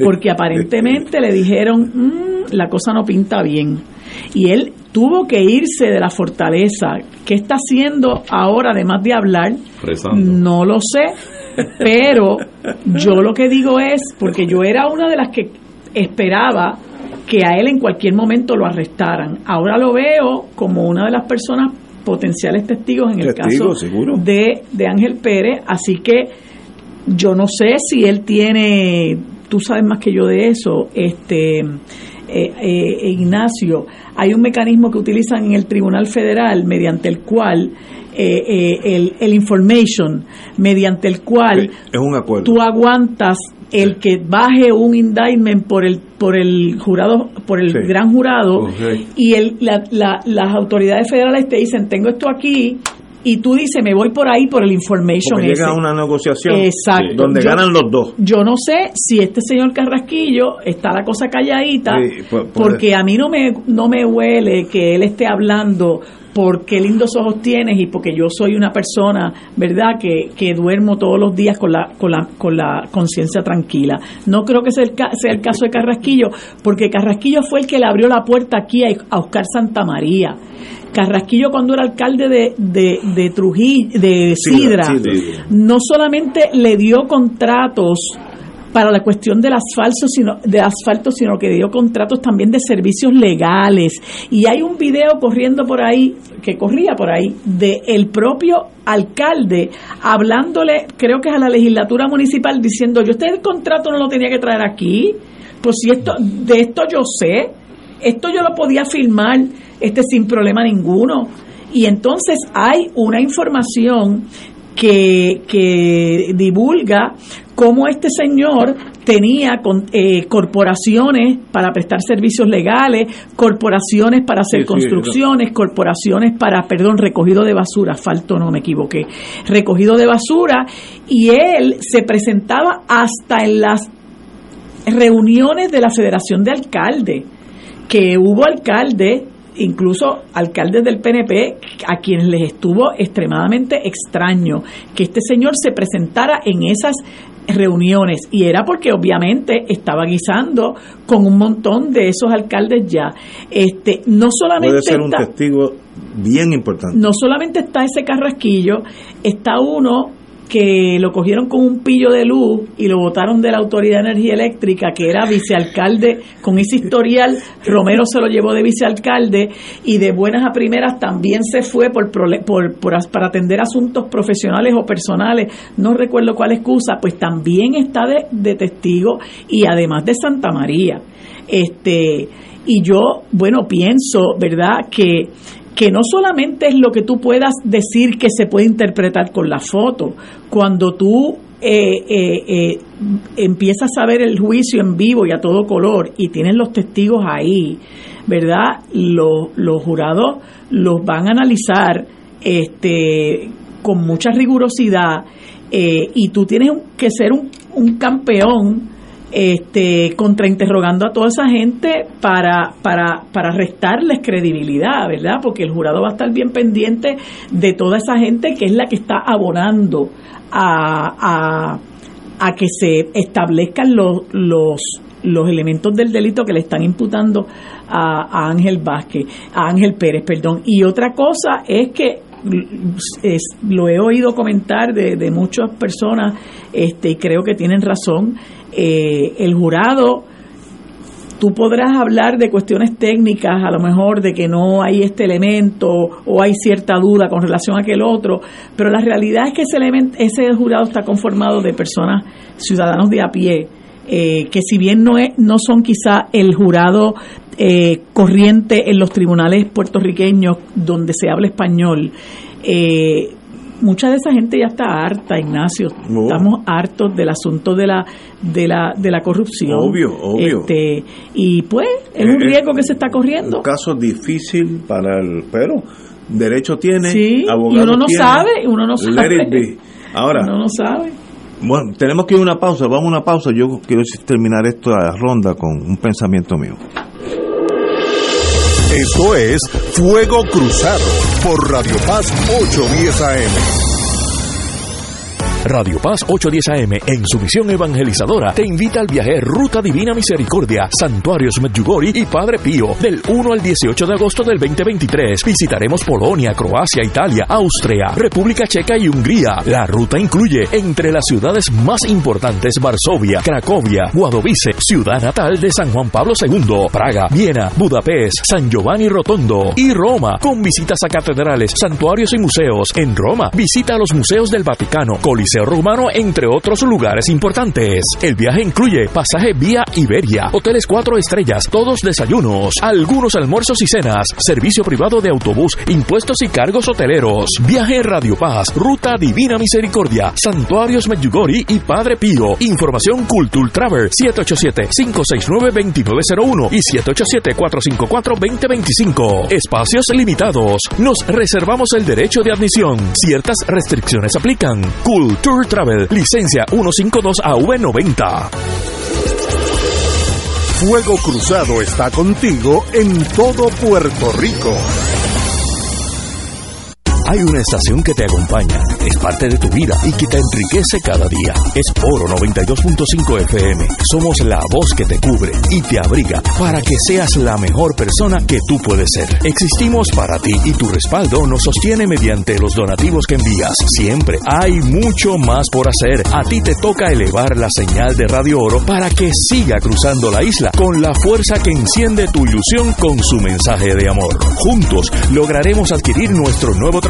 porque aparentemente le dijeron, mm, la cosa no pinta bien y él tuvo que irse de la fortaleza. ¿Qué está haciendo ahora, además de hablar? No lo sé, pero yo lo que digo es, porque yo era una de las que esperaba que a él en cualquier momento lo arrestaran. Ahora lo veo como una de las personas potenciales testigos en el caso de, de Ángel Pérez, así que yo no sé si él tiene, tú sabes más que yo de eso, este eh, eh, Ignacio, hay un mecanismo que utilizan en el Tribunal Federal mediante el cual eh, el, el, information, mediante el cual es un acuerdo. tú aguantas el que baje un indictment por el por el jurado por el gran jurado y el, las autoridades federales te dicen tengo esto aquí y tú dices, me voy por ahí por el information. Porque llega a una negociación donde ganan los dos. Yo no sé si este señor Carrasquillo está la cosa calladita, porque a mí no me, no me huele que él esté hablando por qué lindos ojos tienes y porque yo soy una persona, ¿verdad?, que, que duermo todos los días con la, con la, con la conciencia tranquila. No creo que sea el, sea el caso de Carrasquillo, porque Carrasquillo fue el que le abrió la puerta aquí a, a Oscar Santa María. Carrasquillo cuando era alcalde de, de, Trujillo, de Sidra, no solamente le dio contratos para la cuestión del asfalto, sino, de asfalto, sino que dio contratos también de servicios legales. Y hay un video corriendo por ahí, que corría por ahí, de el propio alcalde hablándole, creo que es a la legislatura municipal, diciendo, yo este contrato no lo tenía que traer aquí, pues si esto, de esto yo sé, esto yo lo podía firmar este sin problema ninguno. Y entonces hay una información que, que divulga cómo este señor tenía con, eh, corporaciones para prestar servicios legales, corporaciones para hacer construcciones, corporaciones para, perdón, recogido de basura, falto no me equivoqué, recogido de basura, y él se presentaba hasta en las reuniones de la Federación de Alcaldes, que hubo alcaldes incluso alcaldes del PNP a quienes les estuvo extremadamente extraño que este señor se presentara en esas reuniones y era porque obviamente estaba guisando con un montón de esos alcaldes ya. Este, no solamente puede ser un testigo bien importante. No solamente está ese carrasquillo, está uno que lo cogieron con un pillo de luz y lo votaron de la Autoridad de Energía Eléctrica, que era vicealcalde con ese historial, Romero se lo llevó de vicealcalde y de buenas a primeras también se fue por, por, para atender asuntos profesionales o personales, no recuerdo cuál excusa, pues también está de, de testigo y además de Santa María. Este, y yo, bueno, pienso, ¿verdad?, que que no solamente es lo que tú puedas decir que se puede interpretar con la foto, cuando tú eh, eh, eh, empiezas a ver el juicio en vivo y a todo color y tienes los testigos ahí, ¿verdad? Los, los jurados los van a analizar este, con mucha rigurosidad y tú tienes que ser un, un campeón este, contrainterrogando a toda esa gente para, para, para restarles credibilidad, ¿verdad? Porque el jurado va a estar bien pendiente de toda esa gente que es la que está abonando a, a, que se establezcan los, los, los elementos del delito que le están imputando a, Ángel Vázquez, a Ángel Pérez, perdón. Y otra cosa es que lo he oído comentar de, de muchas personas este, y creo que tienen razón, eh, el jurado, tú podrás hablar de cuestiones técnicas, a lo mejor de que no hay este elemento o hay cierta duda con relación a aquel otro, pero la realidad es que ese, elemento, ese jurado está conformado de personas, ciudadanos de a pie, eh, que si bien no, es, no son quizá el jurado eh, corriente en los tribunales puertorriqueños donde se habla español, eh, mucha de esa gente ya está harta, Ignacio. Estamos hartos del asunto de la de la de la corrupción. Obvio, obvio. Este, y pues es un riesgo que se está corriendo. Un caso difícil para el, pero derecho tiene, sí, y uno no sabe, uno no sabe. Ahora, uno no sabe. Bueno, tenemos que ir a una pausa, vamos a una pausa. Yo quiero terminar esta ronda con un pensamiento mío. Esto es Fuego Cruzado por Radio Paz 810 AM. Radio Paz 810 AM, en su misión evangelizadora, te invita al viaje Ruta Divina Misericordia, Santuarios Medjugorje y Padre Pío, del 1 al 18 de agosto del 2023. Visitaremos Polonia, Croacia, Italia, Austria, República Checa y Hungría. La ruta incluye entre las ciudades más importantes Varsovia, Cracovia, Guadovice, ciudad natal de San Juan Pablo II, Praga, Viena, Budapest, San Giovanni Rotondo y Roma, con visitas a catedrales, santuarios y museos. En Roma, visita a los museos del Vaticano, Coliseo Romano, entre otros lugares importantes. El viaje incluye pasaje vía Iberia, hoteles cuatro estrellas, todos desayunos, algunos almuerzos y cenas, servicio privado de autobús, impuestos y cargos hoteleros. Viaje Radio Paz, Ruta Divina Misericordia, Santuarios Medjugorje y Padre Pío. Información Cultul Travel 787-569-2901 y 787-454-2025. Espacios limitados. Nos reservamos el derecho de admisión. Ciertas restricciones aplican. Cult Tour Travel, licencia 152AV90. Fuego Cruzado está contigo en todo Puerto Rico. Hay una estación que te acompaña, es parte de tu vida y que te enriquece cada día. Es Oro 92.5 FM. Somos la voz que te cubre y te abriga para que seas la mejor persona que tú puedes ser. Existimos para ti y tu respaldo nos sostiene mediante los donativos que envías. Siempre hay mucho más por hacer. A ti te toca elevar la señal de Radio Oro para que siga cruzando la isla con la fuerza que enciende tu ilusión con su mensaje de amor. Juntos lograremos adquirir nuestro nuevo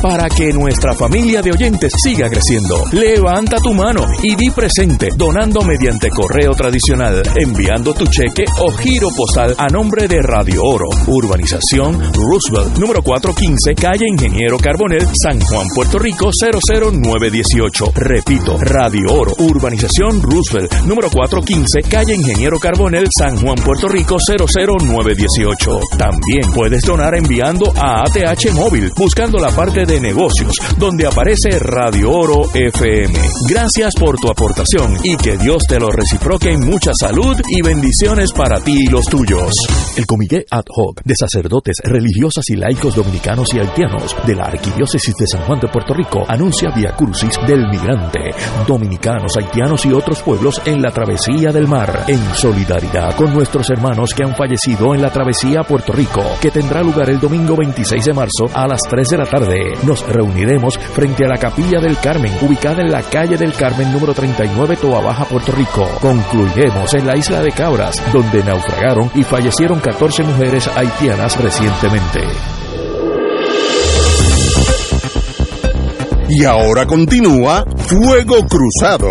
para que nuestra familia de oyentes siga creciendo. Levanta tu mano y di presente donando mediante correo tradicional, enviando tu cheque o giro postal a nombre de Radio Oro, Urbanización Roosevelt, número 415, calle Ingeniero Carbonel, San Juan, Puerto Rico 00918. Repito, Radio Oro, Urbanización Roosevelt, número 415, calle Ingeniero Carbonel, San Juan, Puerto Rico 00918. También puedes donar enviando a ATH Móvil, buscando la parte de negocios, donde aparece Radio Oro FM. Gracias por tu aportación y que Dios te lo reciproque en mucha salud y bendiciones para ti y los tuyos. El Comité Ad Hoc de Sacerdotes, Religiosas y Laicos Dominicanos y Haitianos de la Arquidiócesis de San Juan de Puerto Rico anuncia Via Crucis del Migrante, dominicanos, haitianos y otros pueblos en la travesía del mar, en solidaridad con nuestros hermanos que han fallecido en la travesía a Puerto Rico, que tendrá lugar el domingo 26 de marzo a las 3 de la tarde. Nos reuniremos frente a la Capilla del Carmen, ubicada en la calle del Carmen número 39, Toa Baja, Puerto Rico. Concluiremos en la isla de Cabras, donde naufragaron y fallecieron 14 mujeres haitianas recientemente. Y ahora continúa Fuego Cruzado.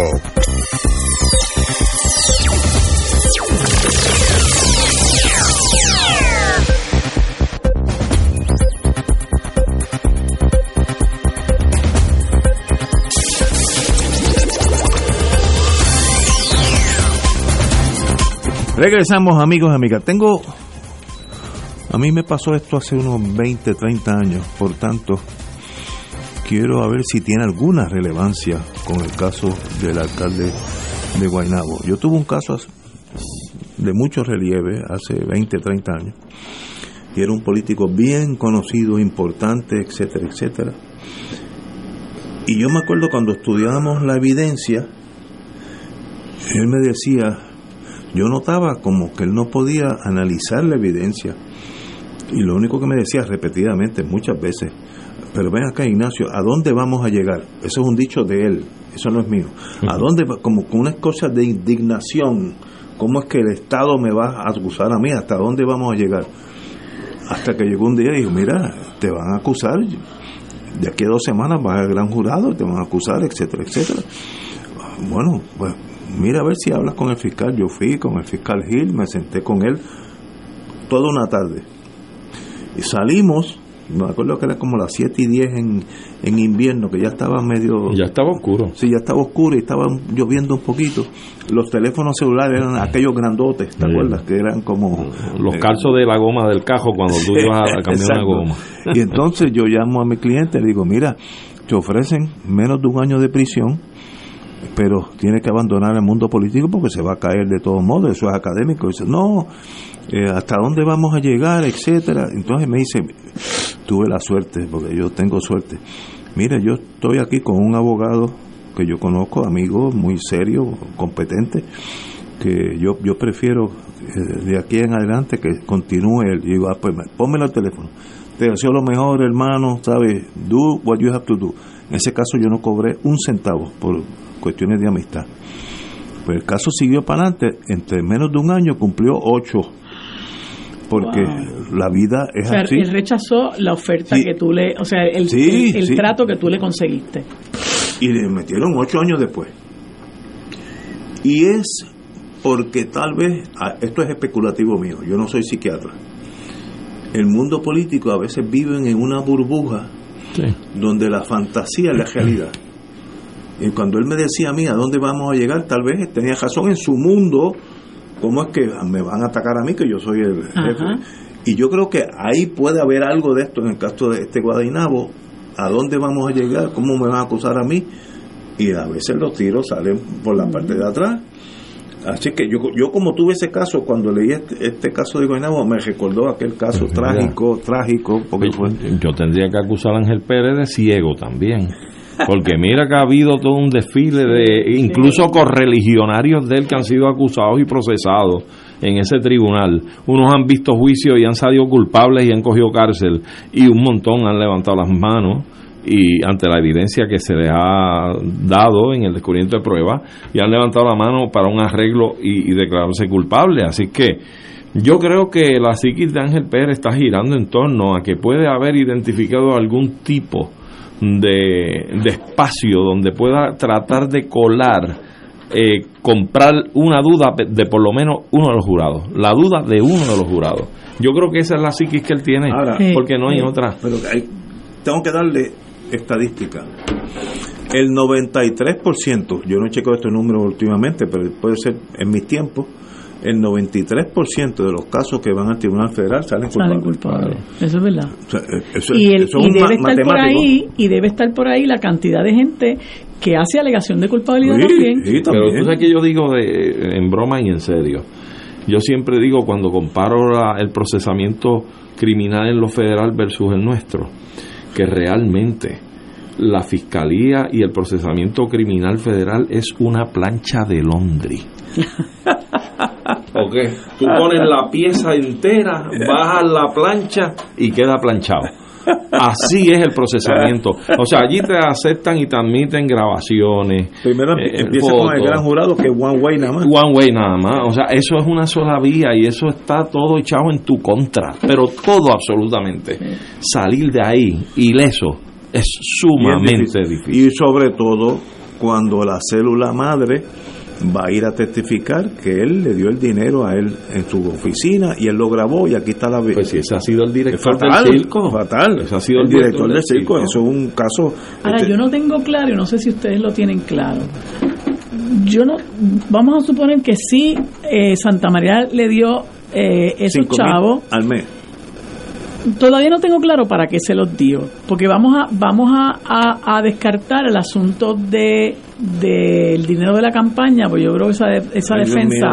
Regresamos amigos y amigas. Tengo, a mí me pasó esto hace unos 20, 30 años, por tanto, quiero ver si tiene alguna relevancia con el caso del alcalde de Guaynabo. Yo tuve un caso de mucho relieve hace 20, 30 años, y era un político bien conocido, importante, etcétera, etcétera. Y yo me acuerdo cuando estudiábamos la evidencia, él me decía, yo notaba como que él no podía analizar la evidencia. Y lo único que me decía repetidamente, muchas veces, pero ven acá Ignacio, ¿a dónde vamos a llegar? Eso es un dicho de él, eso no es mío. ¿A dónde, va? como con unas cosas de indignación, cómo es que el Estado me va a acusar a mí? ¿Hasta dónde vamos a llegar? Hasta que llegó un día y dijo, mira, te van a acusar, de aquí a dos semanas vas al gran jurado, te van a acusar, etcétera, etcétera. Bueno, pues mira a ver si hablas con el fiscal. Yo fui con el fiscal Gil, me senté con él toda una tarde. Y salimos, me acuerdo que era como las 7 y 10 en, en invierno, que ya estaba medio... Ya estaba oscuro. Sí, ya estaba oscuro y estaba lloviendo un poquito. Los teléfonos celulares eran aquellos grandotes, ¿te Sí. acuerdas? Que eran como... Los eh, calzos de la goma del cajo cuando tú ibas a cambiar una Exacto. goma. Y entonces yo llamo a mi cliente y le digo, mira, te ofrecen menos de un año de prisión, pero tiene que abandonar el mundo político porque se va a caer de todos modos, eso es académico. Dice, no, eh, ¿hasta dónde vamos a llegar? etcétera Entonces me dice, tuve la suerte, porque yo tengo suerte. Mira, yo estoy aquí con un abogado que yo conozco, amigo, muy serio, competente, que yo, yo prefiero eh, de aquí en adelante que continúe él. Y digo, ah, pues pónmelo al teléfono. Te deseo lo mejor, hermano, ¿sabes? Do what you have to do. En ese caso yo no cobré un centavo por cuestiones de amistad. Pues el caso siguió para adelante, entre menos de un año cumplió ocho, porque la vida O es sea, así. él rechazó la oferta Sí. que tú le, o sea, el, Sí, el- el sí. trato que tú le conseguiste. y le metieron ocho años después. Y es porque tal vez, ah, esto es especulativo mío, yo no soy psiquiatra. El mundo político a veces viven en una burbuja Sí. donde la fantasía es la realidad. Y cuando él me decía a mí a dónde vamos a llegar, tal vez tenía razón en su mundo, cómo es que me van a atacar a mí, que yo soy el jefe. Ajá. Y yo creo que ahí puede haber algo de esto en el caso de este Guadainabo. ¿A dónde vamos a llegar? ¿Cómo me van a acusar a mí? Y a veces los tiros salen por la parte de atrás. Así que yo, yo como tuve ese caso, cuando leí este, este caso de Guaynabo, me recordó aquel caso Pues mira. trágico, trágico, porque fue... Yo tendría que acusar a Ángel Pérez de ciego también. Porque mira que ha habido todo un desfile de, incluso correligionarios de él que han sido acusados y procesados en ese tribunal. Unos han visto juicio y han salido culpables y han cogido cárcel. Y un montón han levantado las manos y ante la evidencia que se les ha dado en el descubrimiento de pruebas y han levantado la mano para un arreglo y, y declararse culpable. Así que yo creo que la psiquis de Ángel Pérez está girando en torno a que puede haber identificado algún tipo de, de espacio donde pueda tratar de colar, eh, comprar una duda de por lo menos uno de los jurados, la duda de uno de los jurados. Yo creo que esa es la psiquis que él tiene, Ahora, porque no hay otra. Pero hay- tengo que darle estadística. El 93%, yo no he checado estos números últimamente, pero puede ser en mis tiempos, el 93% de los casos que van al Tribunal Federal salen Salen culpables. culpables. Eso es verdad. O sea, eso- y, el- eso y es un debe ma- estar por ahí y debe estar por ahí la cantidad de gente que hace alegación de culpabilidad Sí, también. sí, Pero tú sabes que yo digo de, en broma y en serio. Yo siempre digo cuando comparo la- el procesamiento criminal en lo federal versus el nuestro, que realmente la fiscalía y el procesamiento criminal federal es una plancha de Londres. ¿Ok? Tú pones la pieza entera, bajas la plancha y queda planchado. Así es el procesamiento. O sea, allí te aceptan y te admiten grabaciones. Primero eh, empieza con el gran jurado que es one way nada más. One way nada más. O sea, eso es una sola vía y eso está todo echado en tu contra. Pero todo absolutamente. Salir de ahí ileso es sumamente difícil. Y sobre todo cuando la célula madre va a ir a testificar que él le dio el dinero a él en su oficina y él lo grabó y aquí está la Pues si ese ha sido el director fatal, del circo. fatal. Ese ha sido el, el director del circo. Eso es un caso. Ahora, este, yo no tengo claro, y no sé si ustedes lo tienen claro. Yo no, vamos a suponer que sí, eh, Santa María le dio eh, esos chavos. al mes. Todavía no tengo claro para qué se los dio, porque vamos a vamos a, a- a descartar el asunto de del dinero de la campaña, pues yo creo que esa de- esa Ay, defensa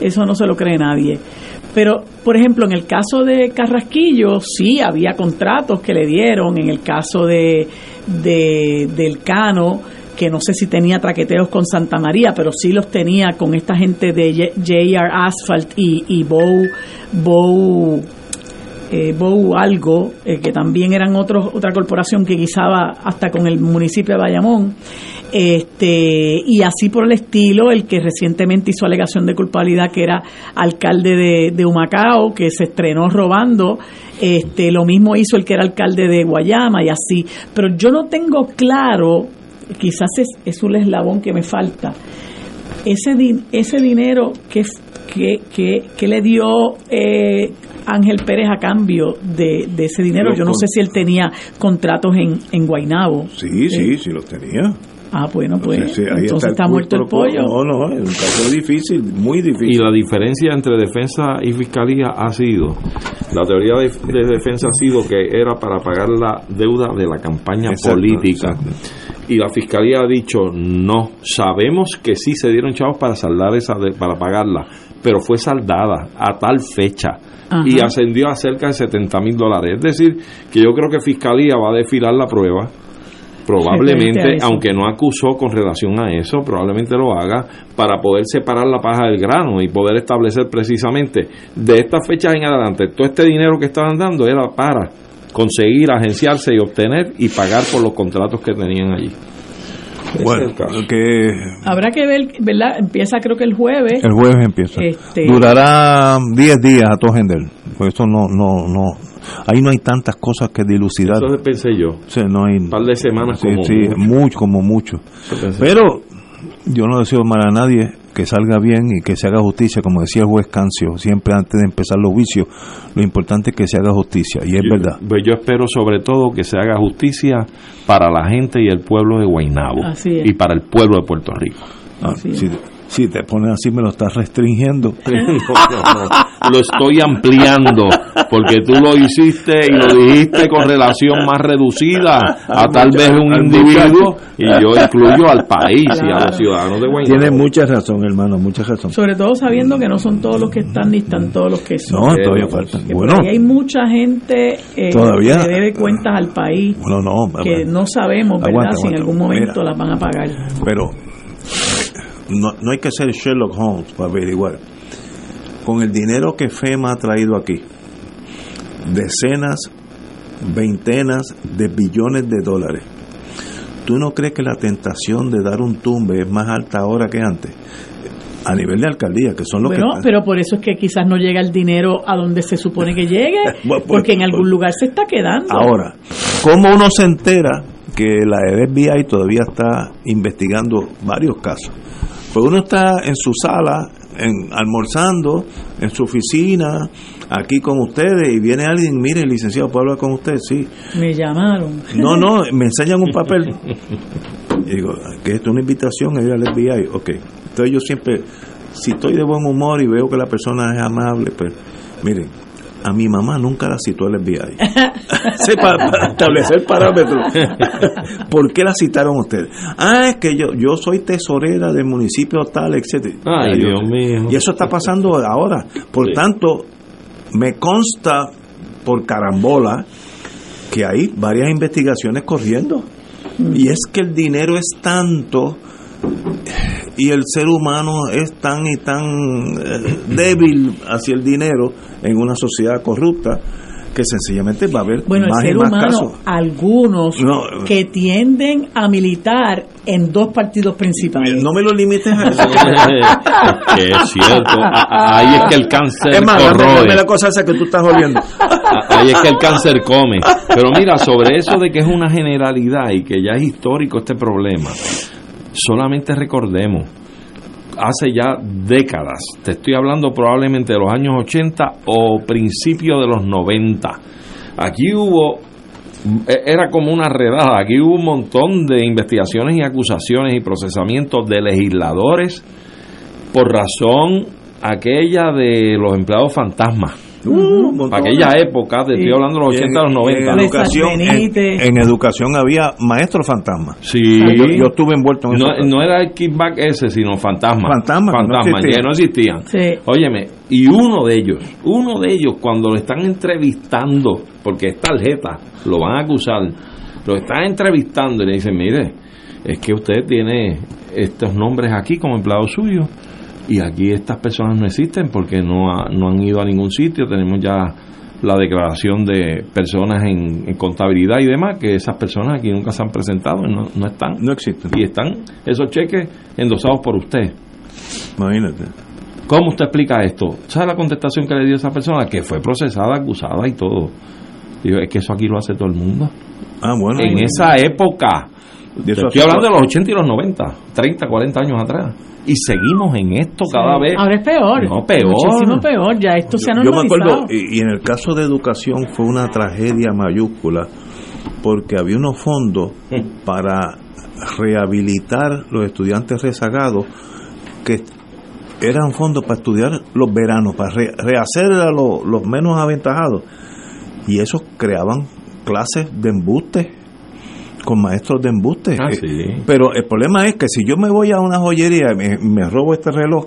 eso no se lo cree nadie. Pero, por ejemplo, en el caso de Carrasquillo, sí había contratos que le dieron. En el caso de, de del Cano, que no sé si tenía traqueteos con Santa María, pero sí los tenía con esta gente de JR Asphalt y, y Bow, Bow, eh, Bow algo, eh, que también eran otros, otra corporación que guisaba hasta con el municipio de Bayamón, este, y así por el estilo, el que recientemente hizo alegación de culpabilidad, que era alcalde de, de Humacao, que se estrenó robando, este, lo mismo hizo el que era alcalde de Guayama y así, pero yo no tengo claro, quizás es, es un eslabón que me falta, ese, ese dinero que, que, que, que le dio eh, Ángel Pérez a cambio de, de ese dinero, Los yo no con- sé si él tenía contratos en, en Guaynabo. Sí, sí, sí los tenía. Ah, bueno, pues Sí, sí, ahí entonces está, el muerto el pollo. No, no, es un caso difícil, muy Y difícil. la diferencia entre defensa y fiscalía ha sido, la teoría de, de defensa ha sido que era para pagar la deuda de la campaña Exacto, política. exacto. Y la fiscalía ha dicho, no, sabemos que sí se dieron chavos para saldar esa, de- para pagarla, pero fue saldada a tal fecha. Ajá. Y ascendió a cerca de 70 mil dólares. Es decir, que yo creo que Fiscalía va a desfilar la prueba, probablemente, aunque no acusó con relación a eso, probablemente lo haga para poder separar la paja del grano y poder establecer precisamente de estas fechas en adelante, todo este dinero que estaban dando era para conseguir agenciarse y obtener y pagar por los contratos que tenían allí. Bueno, que Habrá que ver, ¿verdad? Empieza creo que el jueves. el jueves empieza. Este- Durará 10 días a todo gender. Pues eso no, no, no. Ahí no hay tantas cosas que dilucidar. Eso pensé yo. Sea, no hay. Un par de semanas Sí, como sí, mucho. mucho, como mucho. Pero yo no deseo mal a nadie que salga bien y que se haga justicia, como decía el juez Cancio, siempre antes de empezar los juicios, lo importante es que se haga justicia, y es Yo- verdad. Pues yo espero sobre todo que se haga justicia para la gente y el pueblo de Guaynabo Así es. y para el pueblo de Puerto Rico. Ah, Así si, te pones así me lo estás restringiendo. No, no, no. Lo estoy ampliando porque tú lo hiciste y lo dijiste con relación más reducida a tal vez un individuo y yo incluyo al país y a los ciudadanos de Guaynabo. Tienes mucha razón, hermano, mucha razón. Sobre todo sabiendo que no son todos los que están ni están todos los que son. No, todavía faltan. Bueno, hay mucha gente eh, Todavía. que debe cuentas al país bueno, no, que no sabemos, ¿verdad? Aguanta, si en algún momento Mira. las van a pagar. pero no, no hay que ser Sherlock Holmes para averiguar. Con el dinero que FEMA ha traído aquí, decenas, veintenas de billones de dólares, ¿tú no crees que la tentación de dar un tumbe es más alta ahora que antes? A nivel de alcaldía, que son los Bueno, que... pero por eso es que quizás no llega el dinero a donde se supone que llegue, Bueno, pues, porque en algún pues. lugar se está quedando. Ahora, ¿cómo uno se entera que la FBI todavía está investigando varios casos? Pues uno está en su sala, en, almorzando, en su oficina, aquí con ustedes, y viene alguien, mire, licenciado, ¿puedo hablar con usted? Sí. Me llamaron. No, no, me enseñan un papel. Y digo, que esto es una invitación a ir al FBI. Ok. Entonces yo siempre si estoy de buen humor y veo que la persona es amable, pues, miren, a mi mamá nunca la citó el FBI. Sí, para, para establecer parámetros. ¿Por qué la citaron ustedes? Ah, es que yo, yo soy tesorera del municipio tal, etcétera. Ay, Yo- Dios mío. Y eso está pasando ahora. Por Sí. tanto, me consta por carambola que hay varias investigaciones corriendo. Y es que el dinero es tanto y el ser humano es tan y tan eh, débil hacia el dinero en una sociedad corrupta que sencillamente va a haber Bueno, más el y ser más humano, casos. algunos No. que tienden a militar en dos partidos principales. No me lo limites a eso. que es cierto. Ahí es que el cáncer es más, corroe. dame la cosa esa que tú estás oliendo. Ahí es que el cáncer come. Pero mira, sobre eso de que es una generalidad y que ya es histórico este problema, solamente recordemos, hace ya décadas, te estoy hablando probablemente de los años 80 o principios de los 90, aquí hubo, e- era como una redada, aquí hubo un montón de investigaciones y acusaciones y procesamientos de legisladores por razón aquella de los empleados fantasmas. Uh. Para aquella época, te estoy hablando de los 80 a los 90. En educación, en, Benítez. en educación había maestros fantasmas. Sí. Yo, yo estuve envuelto en No, eso. no era el kickback ese, sino fantasma. Fantasma, que no Fantasma, existían. que no existían. Sí. Óyeme, y uno de ellos, uno de ellos, cuando lo están entrevistando, porque es tarjeta, lo van a acusar, lo están entrevistando y le dicen, mire, es que usted tiene estos nombres aquí como empleado suyo y aquí estas personas no existen porque no, ha- no han ido a ningún sitio, tenemos ya la declaración de personas en, en contabilidad y demás, que esas personas aquí nunca se han presentado, no, no están. No existen. Y están esos cheques endosados por usted. Imagínate. ¿Cómo usted explica esto? ¿Sabe la contestación que le dio esa persona? Que fue procesada, acusada y todo. Digo, es que eso aquí lo hace todo el mundo. Ah, bueno. en esa época, De eso estoy hace- hablando de los 80 y los 90, 30, 40 años atrás. Y seguimos en esto cada vez. Ahora es peor. No, peor. Muchísimo peor. Ya esto se ha Yo me normalizado. acuerdo, y, y en el caso de educación fue una tragedia mayúscula, porque había unos fondos para rehabilitar los estudiantes rezagados que eran fondos para estudiar los veranos, para re- rehacer a los, los menos aventajados. Y esos creaban clases de embuste, con maestros de embuste. Ah, Eh, sí. Pero el problema es que si yo me voy a una joyería y me, me robo este reloj,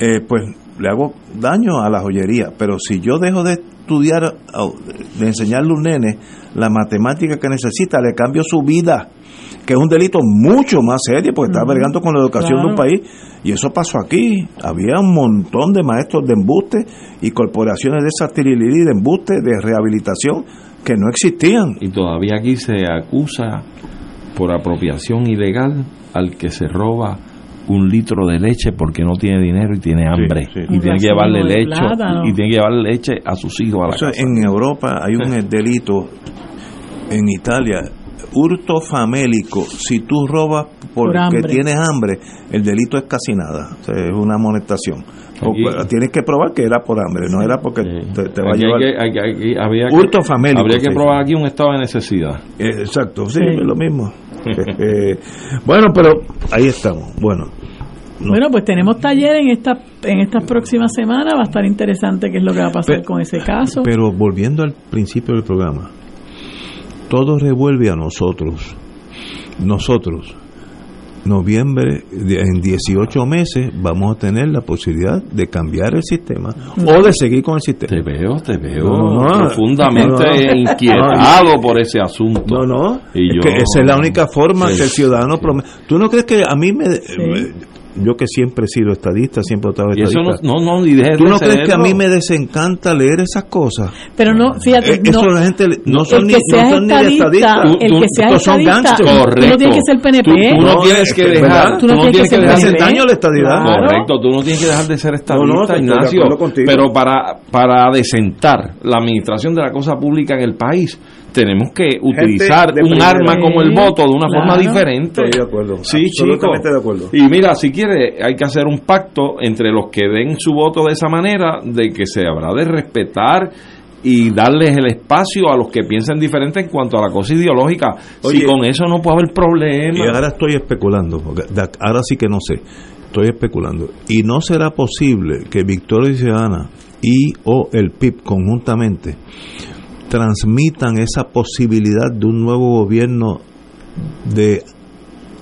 eh, pues le hago daño a la joyería. Pero si yo dejo de estudiar, de enseñarle a un nene la matemática que necesita, le cambio su vida, que es un delito mucho más serio porque está bregando con la educación de un país. Y eso pasó aquí. Había un montón de maestros de embuste y corporaciones de esa tirilidad de embuste, de rehabilitación, que no existían. Y todavía aquí se acusa por apropiación ilegal al que se roba un litro de leche porque no tiene dinero y tiene hambre. sí. Y tiene que llevarle leche y tiene que llevarle leche a sus hijos a la casa. en Europa hay un delito, en Italia, hurto famélico. Si tú robas porque hambre. tienes hambre, el delito es casi nada. O sea, es una amonestación. Aquí- tienes que probar que era por hambre, no era porque Sí. te, te va a llevar. hay que- hay que- hay que- habría que- Hurto famélico, Habría que probar aquí un estado de necesidad. Eh, Exacto, sí, Sí. es lo mismo. Eh, bueno, pero ahí estamos. Bueno, no. Bueno, pues tenemos taller en esta en estas próximas semanas. Va a estar interesante qué es lo que va a pasar con ese caso. Pero volviendo al principio del programa, todo revuelve a nosotros. Nosotros, noviembre, en 18 meses, vamos a tener la posibilidad de cambiar el sistema o de seguir con el sistema. Te veo, te veo No, no. profundamente No, no. inquietado por ese asunto. No, no. Y es yo- que esa es la única forma Sí. que el ciudadano prome- ¿Tú no crees que a mí me... eh, yo que siempre he sido estadista, siempre he estado Y eso no, estadista. no, no, ni dejes ¿Tú de no crees que a mí me desencanta leer esas cosas? Pero no, fíjate, Eh, eso no, la gente no son ni, no son ni estadista, estadistas. Tú- el que seas estos son estadista, gangsters. tú no Correcto. tienes que ser PNP. Tú, tú no, tienes es que dejar, tú no tienes que Le dejar hace PNP. daño a la estadidad. Claro. Correcto, tú no tienes que dejar de ser estadista, Ignacio. Pero para, para desentar la administración de la cosa pública en el país, tenemos que utilizar un arma como el voto de una Claro. forma diferente. Estoy de acuerdo, Sí, absolutamente chico. de acuerdo. Y mira, si quiere, hay que hacer un pacto entre los que den su voto de esa manera, de que se habrá de respetar y darles el espacio a los que piensen diferente en cuanto a la cosa ideológica. si con eso no puede haber problema. Y ahora estoy especulando, porque ahora sí que no sé. estoy especulando, y no será posible que Victoria Ciudadana y o el PIB conjuntamente transmitan esa posibilidad de un nuevo gobierno de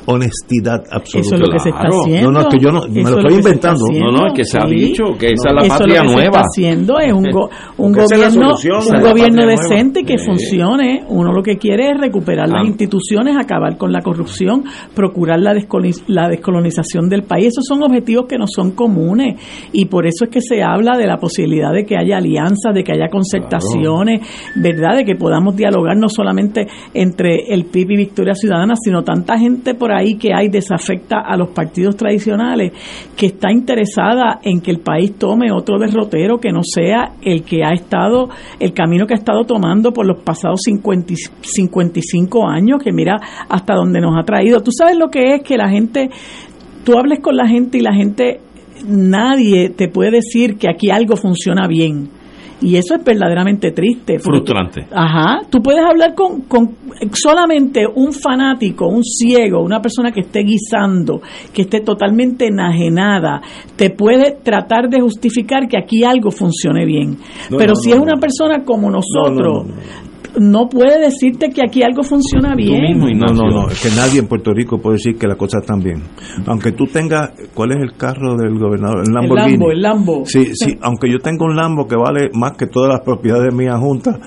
honestidad absoluta. Eso es lo que se está haciendo. No, no, es que yo no, me lo estoy inventando. No, no, es que se ha dicho que esa no, es la patria lo que nueva. Se está haciendo es un, go, un gobierno, un gobierno decente nueva. que Sí. funcione. Uno lo que quiere es recuperar las Ah. instituciones, acabar con la corrupción, procurar la, descoloniz- la descolonización del país. Esos son objetivos que no son comunes y por eso es que se habla de la posibilidad de que haya alianzas, de que haya concertaciones, ¿verdad? De que podamos dialogar no solamente entre el PIB y Victoria Ciudadana, sino tanta gente por ahí que hay desafecta a los partidos tradicionales que está interesada en que el país tome otro derrotero que no sea el que ha estado, el camino que ha estado tomando por los pasados 50 y 55 años, que mira hasta dónde nos ha traído. Tú sabes lo que es que la gente, tú hables con la gente y la gente, nadie te puede decir que aquí algo funciona bien. Y eso es verdaderamente triste. Frustrante. Ajá. Tú puedes hablar con, con solamente un fanático, un ciego, una persona que esté guisando, que esté totalmente enajenada, te puede tratar de justificar que aquí algo funcione bien. No, Pero no, si no, es una persona como nosotros, no, puede decirte que aquí algo funciona bien. mismo, No, no, no, es que nadie en Puerto Rico puede decir que las cosas están bien. Aunque tú tengas, ¿cuál es el carro del gobernador? El el Lamborghini. Lambo, el Lambo. Sí, sí, aunque yo tenga un Lambo que vale más que todas las propiedades mías juntas,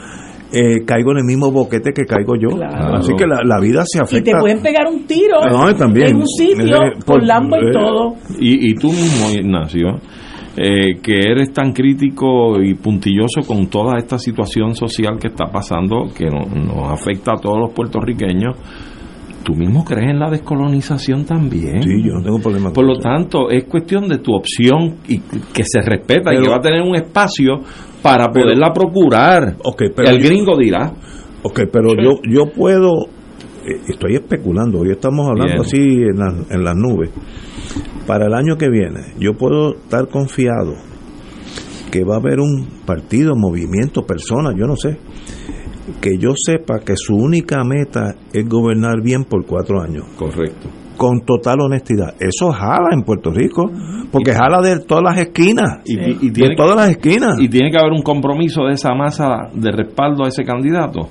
eh, caigo en el mismo boquete que caigo yo. Claro. Así que la, la vida se Y afecta. te pueden pegar un tiro No, también. en un sitio Eh, por- con Lambo y eh, todo. Y, y tú mismo, Ignacio, eh, que eres tan crítico y puntilloso con toda esta situación social que está pasando, que no- nos afecta a todos los puertorriqueños, tú mismo crees en la descolonización también. Sí, yo no tengo problema Por lo eso. tanto, es cuestión de tu opción y que se respeta y que va a tener un espacio para Pero- poderla procurar. Ok, pero El yo- gringo dirá. Ok, pero yo, yo puedo, eh, estoy especulando, hoy estamos hablando Bien. así en, la- en las nubes. Para el año que viene, yo puedo estar confiado que va a haber un partido, movimiento, persona, yo no sé, que yo sepa que su única meta es gobernar bien por cuatro años, Correcto. con total honestidad. Eso jala en Puerto Rico, porque jala de todas las esquinas, Y, y- y de tiene, todas las esquinas. y tiene que haber un compromiso de esa masa de respaldo a ese candidato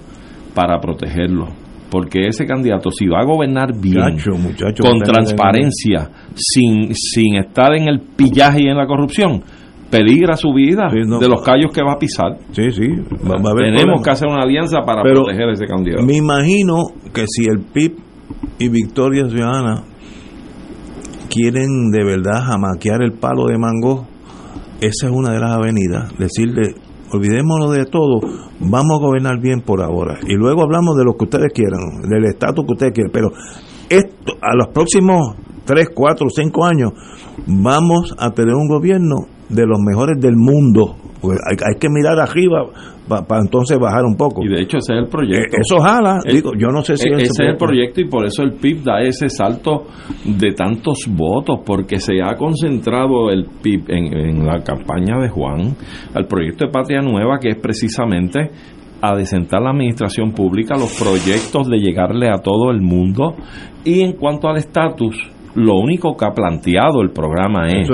para protegerlo. Porque ese candidato, si va a gobernar bien, Muchacho, muchacho, con transparencia, sin, sin estar en el pillaje y en la corrupción, peligra su vida Sí, no. de los callos que va a pisar. Sí, sí, va, va a haber Tenemos problemas. que hacer una alianza para Pero proteger a ese candidato. Me imagino que si el PIB y Victoria Ciudadana quieren de verdad jamaquear el palo de mango, esa es una de las avenidas. Decirle, olvidémonos de todo, vamos a gobernar bien por ahora. Y luego hablamos de lo que ustedes quieran, del estatus que ustedes quieran. Pero esto, a los próximos 3, 4, 5 años, vamos a tener un gobierno de los mejores del mundo. Pues hay, hay que mirar arriba para entonces bajar un poco. Y de hecho ese es el proyecto. Eh, Eso jala, Eh, digo, yo no sé si e- eso ese es el proyecto y por eso el PIB da ese salto de tantos votos, porque se ha concentrado el PIB en, en la campaña de Juan al proyecto de Patria Nueva, que es precisamente a desentar la administración pública, los proyectos de llegarle a todo el mundo y en cuanto al estatus, lo único que ha planteado el programa es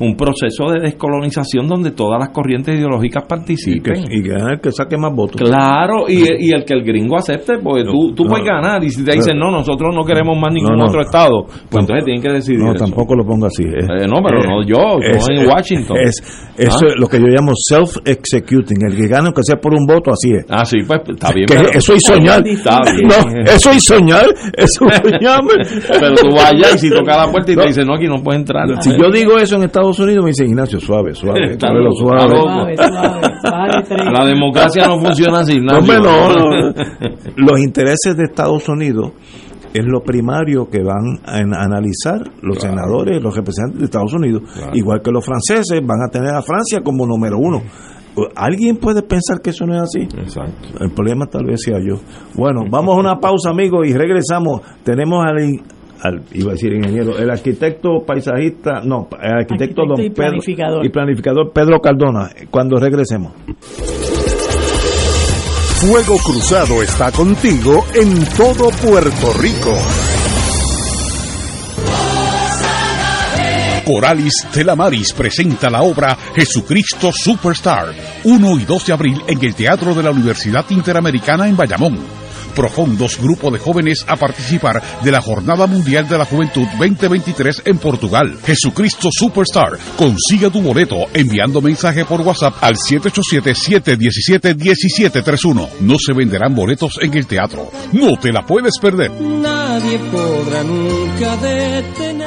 un proceso de descolonización donde todas las corrientes ideológicas y que, participen. y que gane el que saque más votos. Claro, y, y el que el gringo acepte, porque tú, tú No, puedes ganar, y si te dicen, no, nosotros no queremos más ningún No, no. otro estado, pues entonces tienen que decidir. No, eso. tampoco lo ponga así. eh. Eh, no, pero no yo, yo en Washington. Es, eso ¿Ah? es lo que yo llamo self-executing. El que gane, aunque sea por un voto, así es. Ah, sí, pues está bien. Pero, eso es soñar. Está bien. No, eso es soñar. Eso es soñar. pero tú allá y si toca la puerta y No. te dicen, no, aquí no puedes entrar. Si yo digo eso en Estados Unidos, me dice Ignacio, suave, suave, suave. Suave, suave. La democracia no funciona así, Ignacio. hombre, no, no. Los intereses de Estados Unidos es lo primario que van a an- analizar los senadores, los representantes de Estados Unidos, Claro. igual que los franceses van a tener a Francia como número uno. ¿Alguien puede pensar que eso no es así? Exacto. El problema tal vez sea yo. Bueno, vamos a una pausa, amigos, y regresamos. Tenemos al, al- iba a decir ingeniero, el arquitecto paisajista, no, el arquitecto, Arquitecto don y Pedro planificador. y planificador Pedro Cardona, cuando regresemos. Fuego Cruzado está contigo en todo Puerto Rico. Coralis Telamaris presenta la obra Jesucristo Superstar, 1 y 2 de abril en el Teatro de la Universidad Interamericana en Bayamón. Profundos grupo de jóvenes a participar de la Jornada Mundial de la Juventud 2023 en Portugal. Jesucristo Superstar. Consigue tu boleto enviando mensaje por WhatsApp al 787-717-1731. No se venderán boletos en el teatro. No te la puedes perder. Nadie podrá nunca detener.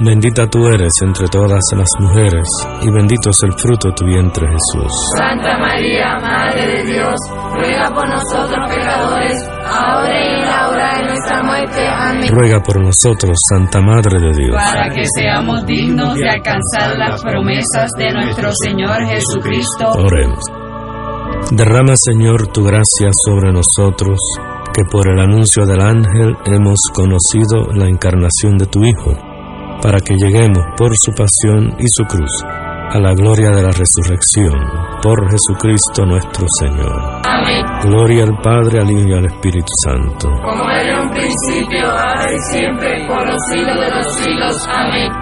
Bendita tú eres entre todas las mujeres, y bendito es el fruto de tu vientre Jesús. Santa María, Madre de Dios, ruega por nosotros pecadores, ahora y en la hora de nuestra muerte. Amén. Ruega por nosotros, Santa Madre de Dios. Para que seamos dignos de alcanzar las promesas de nuestro Señor Jesucristo. Oremos. Derrama, Señor, tu gracia sobre nosotros, que por el anuncio del ángel hemos conocido la encarnación de tu Hijo, para que lleguemos por su pasión y su cruz a la gloria de la resurrección, por Jesucristo nuestro Señor. Amén. Gloria al Padre, al Hijo y al Espíritu Santo. Como era en un principio, ahora y siempre, por los siglos de los siglos. Amén.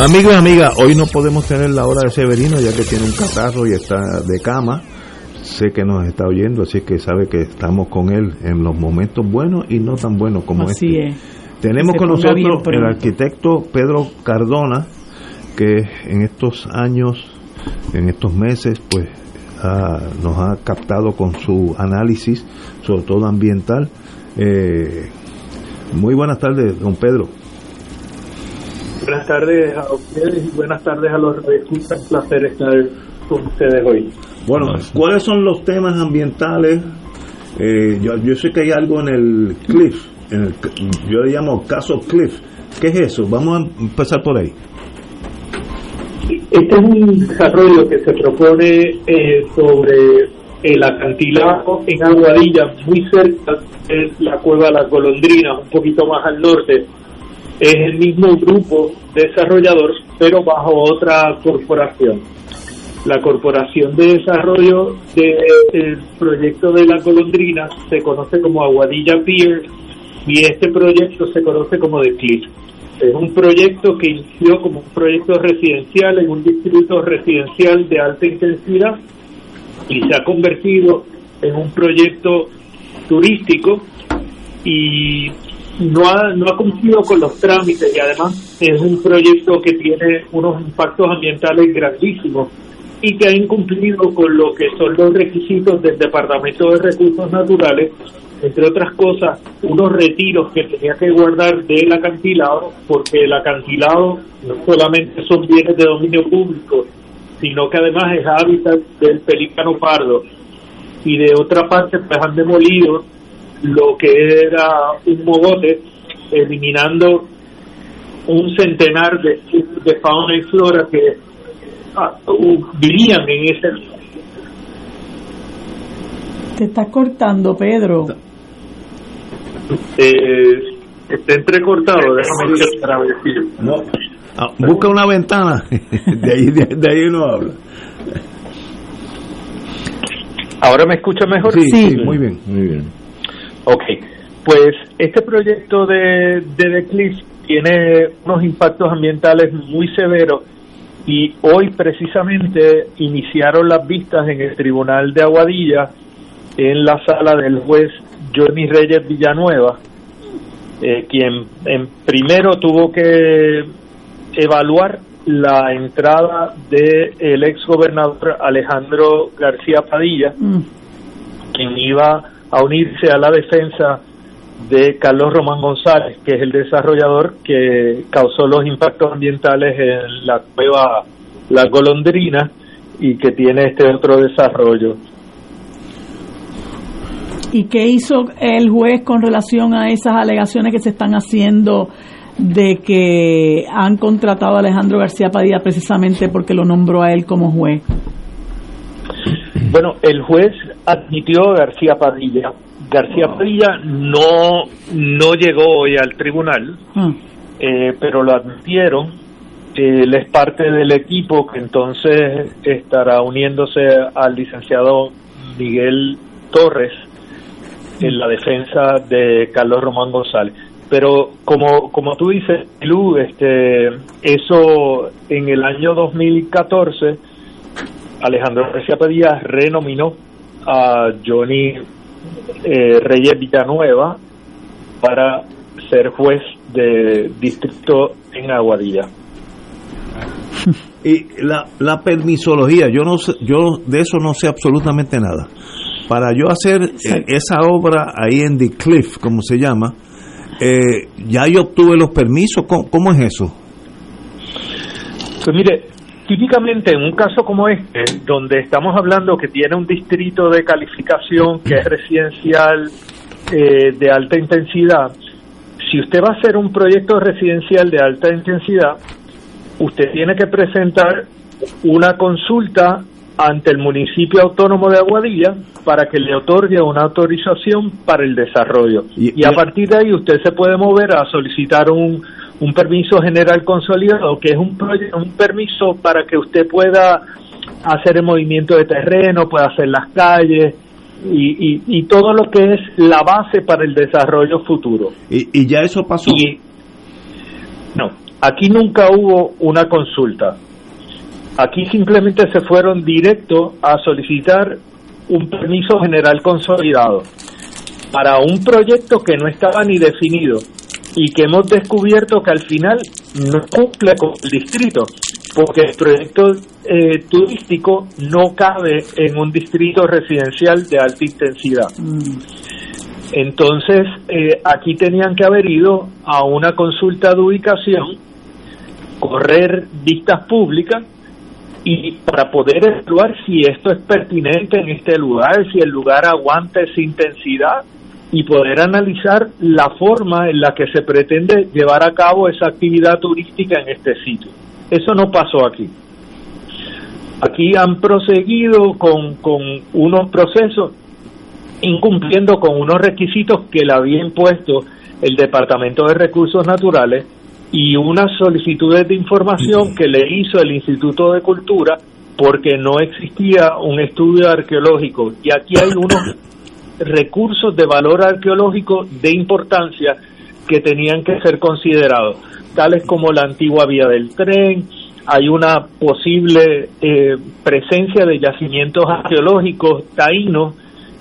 Amigos y amigas, hoy no podemos tener la hora de Severino ya que tiene un catarro y está de cama. Sé que nos está oyendo, así que sabe que estamos con él en los momentos buenos y no tan buenos como Así este. es. Tenemos con nosotros el arquitecto Pedro Cardona, que en estos años, en estos meses, pues ha- nos ha captado con su análisis, sobre todo ambiental. Eh, muy buenas tardes, don Pedro. Buenas tardes a ustedes y buenas tardes a los radioescuchas. Un placer estar con ustedes hoy. Bueno, ¿cuáles son los temas ambientales? Eh, yo, yo sé que hay algo en el Cliff, en el, yo le llamo caso Cliff. ¿Qué es eso? Vamos a empezar por ahí. Este es un desarrollo que se propone eh, sobre el acantilado en Aguadilla, muy cerca de la cueva de las golondrinas, un poquito más al norte. Es el mismo grupo desarrollador, pero bajo otra corporación. La Corporación de Desarrollo del proyecto de las golondrinas se conoce como Aguadilla Pier y este proyecto se conoce como The. Es un proyecto que inició como un proyecto residencial en un distrito residencial de alta intensidad y se ha convertido en un proyecto turístico y no ha, no ha cumplido con los trámites y además es un proyecto que tiene unos impactos ambientales grandísimos y que ha incumplido con lo que son los requisitos del Departamento de Recursos Naturales, entre otras cosas, unos retiros que tenía que guardar del acantilado, porque el acantilado no solamente son bienes de dominio público, sino que además es hábitat del pelícano pardo. Y de otra parte, pues han demolido lo que era un mogote, eliminando un centenar de, de fauna y flora que ah, uh, vivían en ese Te está cortando, Pedro. Eh, está entrecortado, déjame ver No. Ah, busca una ventana. De ahí, de, de ahí no habla. ¿Ahora me escucha mejor? Sí, sí, muy bien, muy bien. Ok, pues este proyecto de, de The Cliff tiene unos impactos ambientales muy severos y hoy precisamente iniciaron las vistas en el Tribunal de Aguadilla en la sala del juez Johnny Reyes Villanueva, eh, quien en primero tuvo que evaluar la entrada del el ex gobernador Alejandro García Padilla, quien iba a unirse a la defensa de Carlos Román González, que es el desarrollador que causó los impactos ambientales en la cueva La Golondrina y que tiene este otro desarrollo. ¿Y qué hizo el juez con relación a esas alegaciones que se están haciendo de que han contratado a Alejandro García Padilla precisamente porque lo nombró a él como juez? Bueno, el juez admitió García Padilla. García Padilla no, no llegó hoy al tribunal, Ah, eh, pero lo admitieron. Él es parte del equipo que entonces estará uniéndose al licenciado Miguel Torres en la defensa de Carlos Román González. Pero como, como tú dices, Lu, este, eso en el año 2014, Alejandro García Padilla renominó a Johnny eh, Reyes Villanueva para ser juez de distrito en Aguadilla. Y la, la permisología, yo no sé, yo de eso no sé absolutamente nada. Para yo hacer eh, esa obra ahí en The Cliff, como se llama, eh, ya yo obtuve los permisos. ¿Cómo, cómo es eso? Pues mire, típicamente en un caso como este, donde estamos hablando que tiene un distrito de calificación que es residencial eh, de alta intensidad, si usted va a hacer un proyecto residencial de alta intensidad, usted tiene que presentar una consulta ante el municipio autónomo de Aguadilla para que le otorgue una autorización para el desarrollo. Y, a partir de ahí usted se puede mover a solicitar un, un permiso general consolidado, que es un, un permiso para que usted pueda hacer el movimiento de terreno, pueda hacer las calles y, y, y todo lo que es la base para el desarrollo futuro. Y, y ya eso pasó. Y- no, aquí nunca hubo una consulta. Aquí simplemente se fueron directo a solicitar un permiso general consolidado para un proyecto que no estaba ni definido y que hemos descubierto que al final no cumple con el distrito, porque el proyecto eh, turístico no cabe en un distrito residencial de alta intensidad. Entonces, eh, aquí tenían que haber ido a una consulta de ubicación, correr vistas públicas y para poder evaluar si esto es pertinente en este lugar, si el lugar aguanta esa intensidad y poder analizar la forma en la que se pretende llevar a cabo esa actividad turística en este sitio. Eso no pasó aquí. Aquí han proseguido con, con unos procesos incumpliendo con unos requisitos que le había impuesto el Departamento de Recursos Naturales y unas solicitudes de información que le hizo el Instituto de Cultura porque no existía un estudio arqueológico y aquí hay unos recursos de valor arqueológico de importancia que tenían que ser considerados, tales como la antigua vía del tren, hay una posible eh, presencia de yacimientos arqueológicos taínos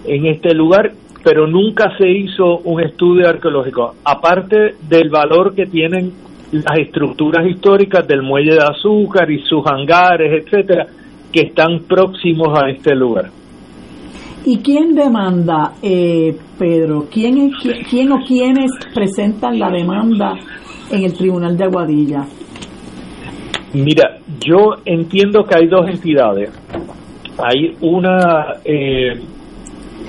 en este lugar, pero nunca se hizo un estudio arqueológico, aparte del valor que tienen las estructuras históricas del muelle de azúcar y sus hangares, etcétera, que están próximos a este lugar. ¿Y quién demanda, eh, Pedro? ¿Quién, es, quién, quién o quiénes presentan la demanda en el Tribunal de Aguadilla? Mira, yo entiendo que hay dos entidades. Hay una eh,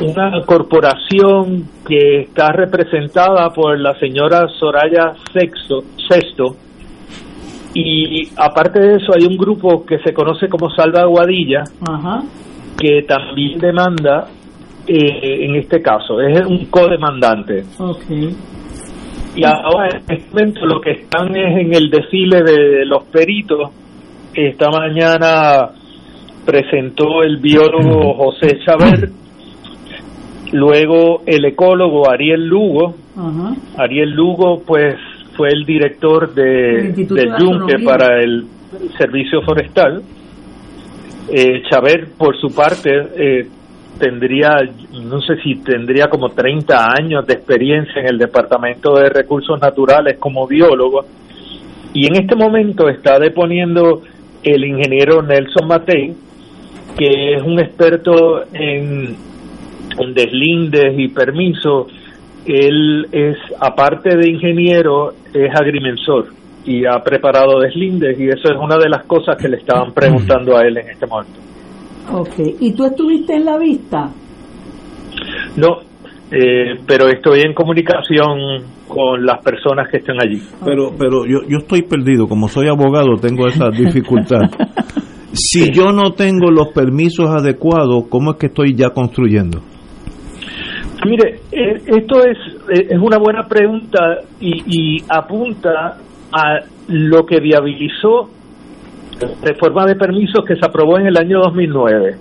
una corporación que está representada por la señora Soraya Sexto, Sexto y aparte de eso hay un grupo que se conoce como Salva Aguadilla Ajá. Que también demanda eh, en este caso, es un codemandante. Okay. Y ahora en este momento lo que están es en el desfile de los peritos. Esta mañana presentó el biólogo José Chávez, luego el ecólogo Ariel Lugo. Ariel Lugo, pues, fue el director de, del de Yunque para el Servicio Forestal. Eh, Chávez, por su parte, eh, tendría, no sé si tendría como 30 años de experiencia en el Departamento de Recursos Naturales como biólogo. Y en este momento está deponiendo el ingeniero Nelson Matei, que es un experto en, en deslindes y permisos. Él es, aparte de ingeniero, es agrimensor y ha preparado deslindes y eso es una de las cosas que le estaban preguntando a él en este momento. Ok. ¿Y tú estuviste en la vista? No, eh, pero estoy en comunicación con las personas que están allí. Pero, pero yo, yo estoy perdido, como soy abogado tengo esa dificultad. Si yo no tengo los permisos adecuados, ¿cómo es que estoy ya construyendo? Mire, eh, esto es, eh, es una buena pregunta y, y apunta a lo que viabilizó la reforma de permisos que se aprobó en el año 2009.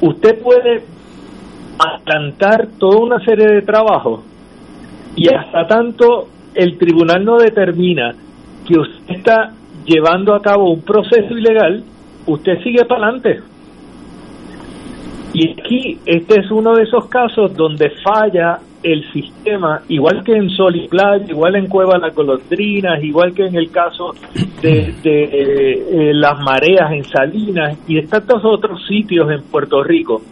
Usted puede adelantar toda una serie de trabajos y hasta tanto el tribunal no determina que usted está llevando a cabo un proceso ilegal, usted sigue para adelante. Y aquí este es uno de esos casos donde falla el sistema, igual que en Sol y Playa, igual en Cueva Las Golondrinas, igual que en el caso de, de, eh, las mareas en Salinas y de tantos otros sitios en Puerto Rico.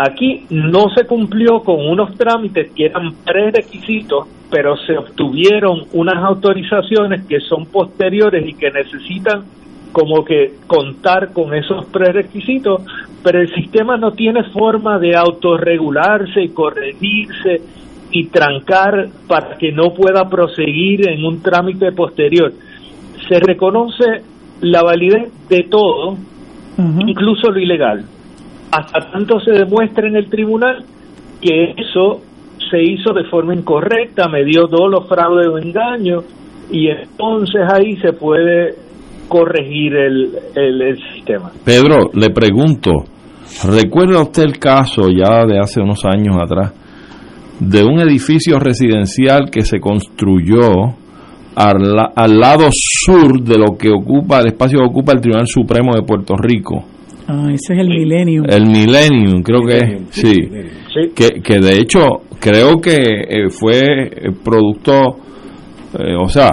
Aquí no se cumplió con unos trámites que eran prerequisitos, pero se obtuvieron unas autorizaciones que son posteriores y que necesitan como que contar con esos prerequisitos, pero el sistema no tiene forma de autorregularse y corregirse y trancar para que no pueda proseguir en un trámite posterior. Se reconoce la validez de todo, incluso lo ilegal, hasta tanto se demuestra en el tribunal que eso se hizo de forma incorrecta, me dio dolo, fraude o engaño, y entonces ahí se puede corregir el, el, el sistema. Pedro, le pregunto, ¿recuerda usted el caso ya de hace unos años atrás de un edificio residencial que se construyó al, la- al lado sur de lo que ocupa, el espacio que ocupa el Tribunal Supremo de Puerto Rico? Ah, ese es el Millennium. El Millennium, creo que es, sí. Que, que de hecho creo que eh, fue producto, eh, o sea,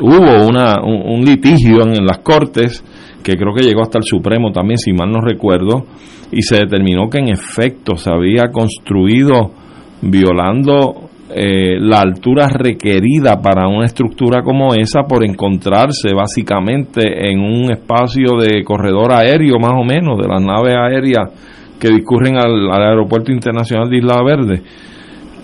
hubo una, un, litigio en, las cortes que creo que llegó hasta el Supremo también, si mal no recuerdo, y se determinó que en efecto se había construido violando eh, la altura requerida para una estructura como esa por encontrarse básicamente en un espacio de corredor aéreo más o menos de las naves aéreas que discurren al aeropuerto internacional de Isla Verde.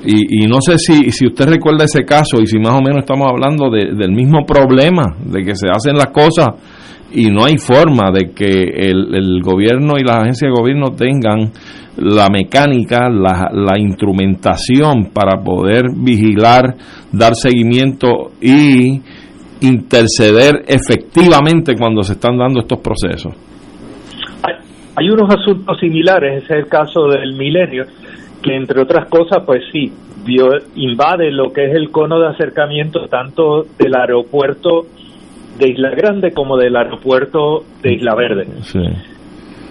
Y, y no sé si, si usted recuerda ese caso y si más o menos estamos hablando de- del mismo problema, de que se hacen las cosas y no hay forma de que el, gobierno y las agencias de gobierno tengan la mecánica, la, la instrumentación para poder vigilar, dar seguimiento y interceder efectivamente cuando se están dando estos procesos. Hay, hay unos asuntos similares, ese es el caso del milenio, que entre otras cosas, pues sí, invade lo que es el cono de acercamiento tanto del aeropuerto de Isla Grande como del aeropuerto de Isla Verde.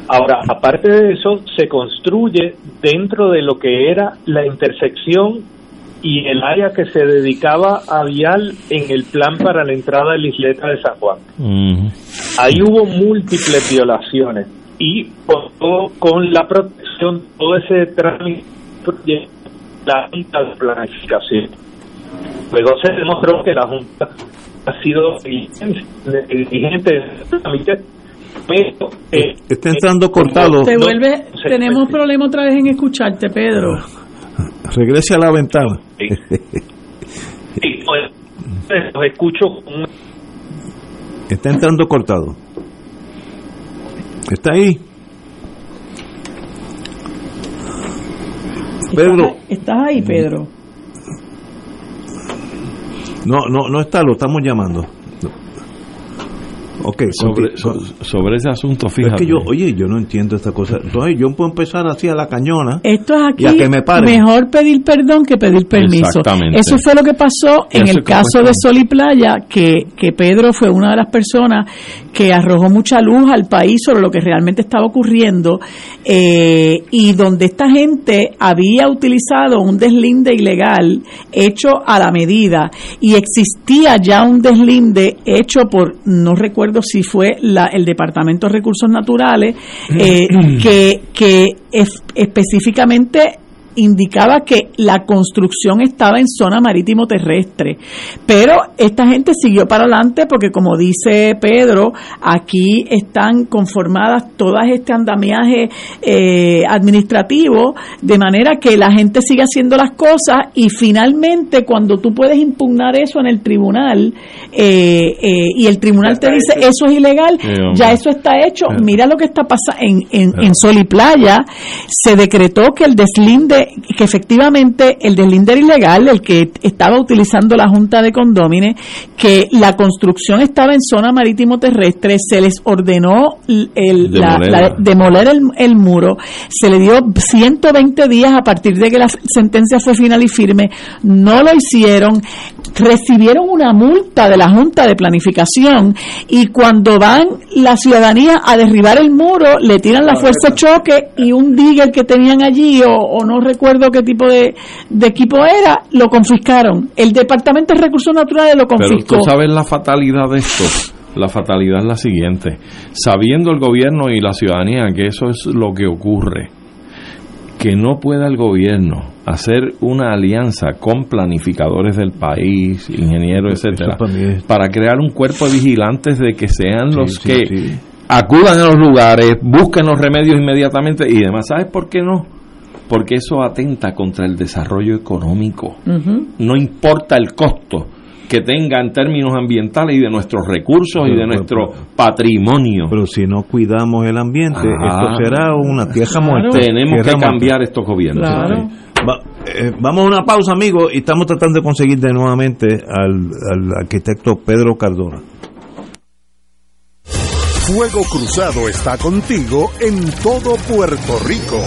Ahora, aparte de eso, se construye dentro de lo que era la intersección y el área que se dedicaba a vial en el plan para la entrada de la isleta de San Juan. Ahí hubo múltiples violaciones y con, con la protección, todo ese trámite, la Junta de Planificación. Luego se demostró que la Junta ha sido diligente en el trámite, pero eh, Está entrando cortado. Te no- vuelve, tenemos problema otra vez en escucharte, Pedro. Regrese a la ventana. sí, pues, los escucho Está entrando cortado. ¿Está ahí? Pedro. ¿Estás ahí, Pedro? No, no, no está, lo estamos llamando. Ok, sobre, sobre ese asunto, fíjate. Es que yo, oye, yo no entiendo esta cosa. Entonces yo puedo empezar así a la cañona. Esto es aquí y a que me paren. mejor pedir perdón que pedir permiso. Exactamente. Eso fue lo que pasó en Eso el caso de Sol y Playa, que, que Pedro fue una de las personas que arrojó mucha luz al país sobre lo que realmente estaba ocurriendo eh, y donde esta gente había utilizado un deslinde ilegal hecho a la medida y existía ya un deslinde hecho por, no recuerdo si fue la, el Departamento de Recursos Naturales, eh, que, que es- específicamente indicaba que la construcción estaba en zona marítimo terrestre. Pero esta gente siguió para adelante porque, como dice Pedro, aquí están conformadas todas este andamiaje eh, administrativo, de manera que la gente sigue haciendo las cosas y finalmente cuando tú puedes impugnar eso en el tribunal eh, eh, y el tribunal te dice eso es ilegal, ya eso está hecho. Mira lo que está pasando en, en, en Sol y Playa. Se decretó que el deslinde, que efectivamente el deslinde era ilegal, el que estaba utilizando la Junta de Condómines, que la construcción estaba en zona marítimo terrestre, se les ordenó el, el- la- Demoler. la- demoler el, el muro, se le dio 120 días a partir de que la sentencia fue final y firme, no lo hicieron, recibieron una multa de la Junta de Planificación y cuando van la ciudadanía a derribar el muro, le tiran la fuerza de choque y un digger que tenían allí, o, o no recuerdo qué tipo de, de equipo era, lo confiscaron. El Departamento de Recursos Naturales lo Pero confiscó. tú sabes la fatalidad de esto. La fatalidad es la siguiente. Sabiendo el gobierno y la ciudadanía que eso es lo que ocurre, que no pueda el gobierno hacer una alianza con planificadores del país, ingenieros, etcétera, para crear un cuerpo de vigilantes de que sean los sí, que sí. acudan a los lugares, busquen los remedios inmediatamente y demás. ¿Sabes por qué no? Porque eso atenta contra el desarrollo económico no importa el costo que tenga en términos ambientales y de nuestros recursos y de Pero, nuestro patrimonio. Pero si no cuidamos el ambiente, Ah. esto será una Claro. muerta. Tenemos que Tierra muerta. cambiar estos gobiernos. Claro. Va- eh, vamos a una pausa, amigos, y estamos tratando de conseguir de nuevamente al, al arquitecto Pedro Cardona. Fuego Cruzado está contigo en todo Puerto Rico.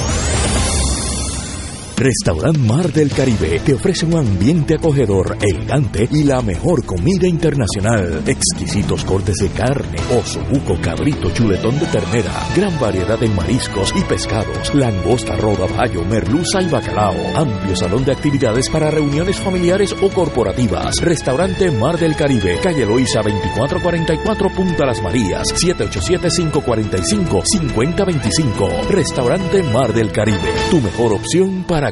Restaurant Mar del Caribe te ofrece un ambiente acogedor, elegante y la mejor comida internacional. Exquisitos cortes de carne, oso, buco, cabrito, chuletón de ternera, gran variedad de mariscos y pescados, langosta, roda, bayo, merluza y bacalao. Amplio salón de actividades para reuniones familiares o corporativas. Restaurante Mar del Caribe, calle Loíza 2444 Punta Las Marías, 787-545-5025. Restaurante Mar del Caribe, tu mejor opción para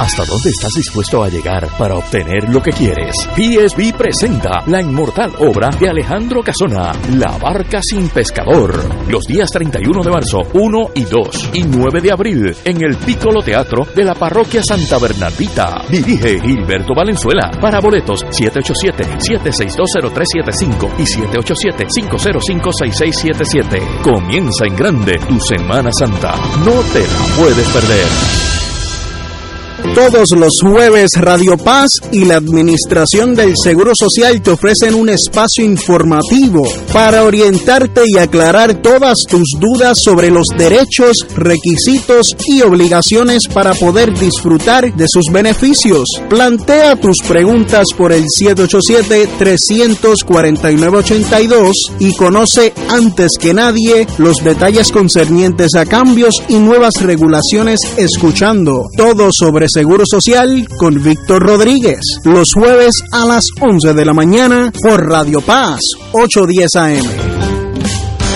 ¿Hasta dónde estás dispuesto a llegar para obtener lo que quieres? PSB presenta la inmortal obra de Alejandro Casona, La Barca sin Pescador. Los días 31 de marzo, 1 y 2 y 9 de abril en el Piccolo Teatro de la Parroquia Santa Bernardita. Dirige Gilberto Valenzuela. Para boletos 787-7620375 y 787-505-6677. Comienza en grande tu Semana Santa. No te la puedes perder. Todos los jueves Radio Paz y la Administración del Seguro Social te ofrecen un espacio informativo para orientarte y aclarar todas tus dudas sobre los derechos, requisitos y obligaciones para poder disfrutar de sus beneficios. Plantea tus preguntas por el 787-349-82 y conoce antes que nadie los detalles concernientes a cambios y nuevas regulaciones escuchando todo sobre Seguro Social con Víctor Rodríguez, los jueves a las 11 de la mañana por Radio Paz, 810 AM.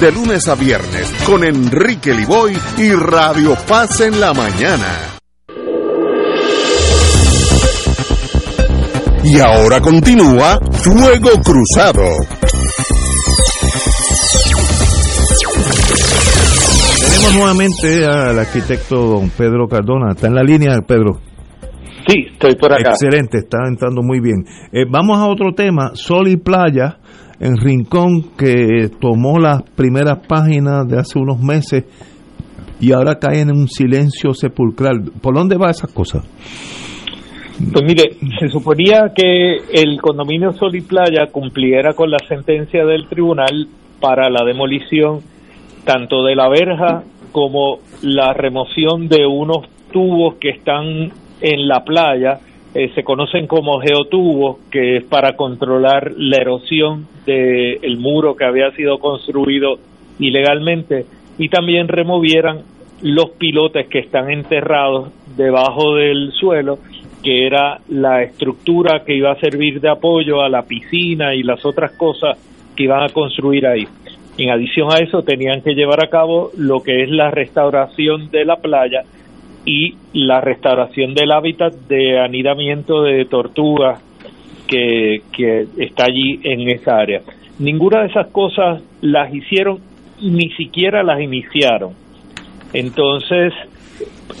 de lunes a viernes con Enrique Liboy y Radio Paz en la mañana. Y ahora continúa Fuego Cruzado. Tenemos nuevamente al arquitecto don Pedro Cardona. ¿Está en la línea, Pedro? Sí, estoy por acá. Excelente, está entrando muy bien. Eh, vamos a otro tema, Sol y Playa en Rincón que tomó las primeras páginas de hace unos meses y ahora cae en un silencio sepulcral. ¿Por dónde va esas cosas? Pues mire, se suponía que el condominio Sol y Playa cumpliera con la sentencia del tribunal para la demolición tanto de la verja como la remoción de unos tubos que están en la playa eh, se conocen como geotubos, que es para controlar la erosión del muro que había sido construido ilegalmente, y también removieran los pilotes que están enterrados debajo del suelo, que era la estructura que iba a servir de apoyo a la piscina y las otras cosas que iban a construir ahí. En adición a eso, tenían que llevar a cabo lo que es la restauración de la playa y la restauración del hábitat de anidamiento de tortugas que, que está allí en esa área. Ninguna de esas cosas las hicieron, ni siquiera las iniciaron. Entonces,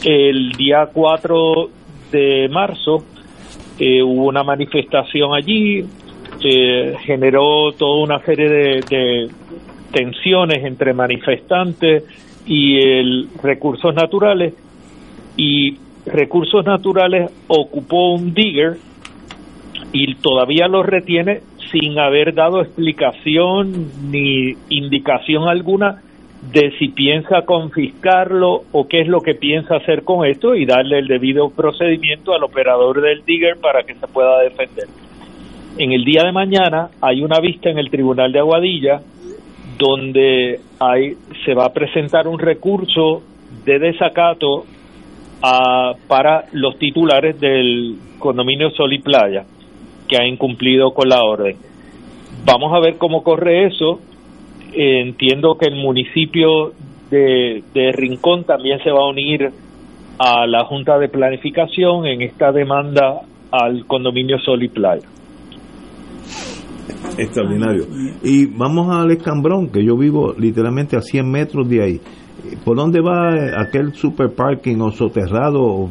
el día 4 de marzo eh, hubo una manifestación allí, eh, generó toda una serie de, de tensiones entre manifestantes y el recursos naturales y Recursos Naturales ocupó un digger y todavía lo retiene sin haber dado explicación ni indicación alguna de si piensa confiscarlo o qué es lo que piensa hacer con esto y darle el debido procedimiento al operador del digger para que se pueda defender. En el día de mañana hay una vista en el Tribunal de Aguadilla donde hay, se va a presentar un recurso de desacato para los titulares del condominio Sol y Playa que han incumplido con la orden. Vamos a ver cómo corre eso. entiendo que el municipio de, de Rincón también se va a unir a la Junta de Planificación en esta demanda al condominio Sol y Playa. Extraordinario. Y vamos al escambrón, que yo vivo literalmente a 100 metros de ahí. ¿Por dónde va aquel super parking o soterrado?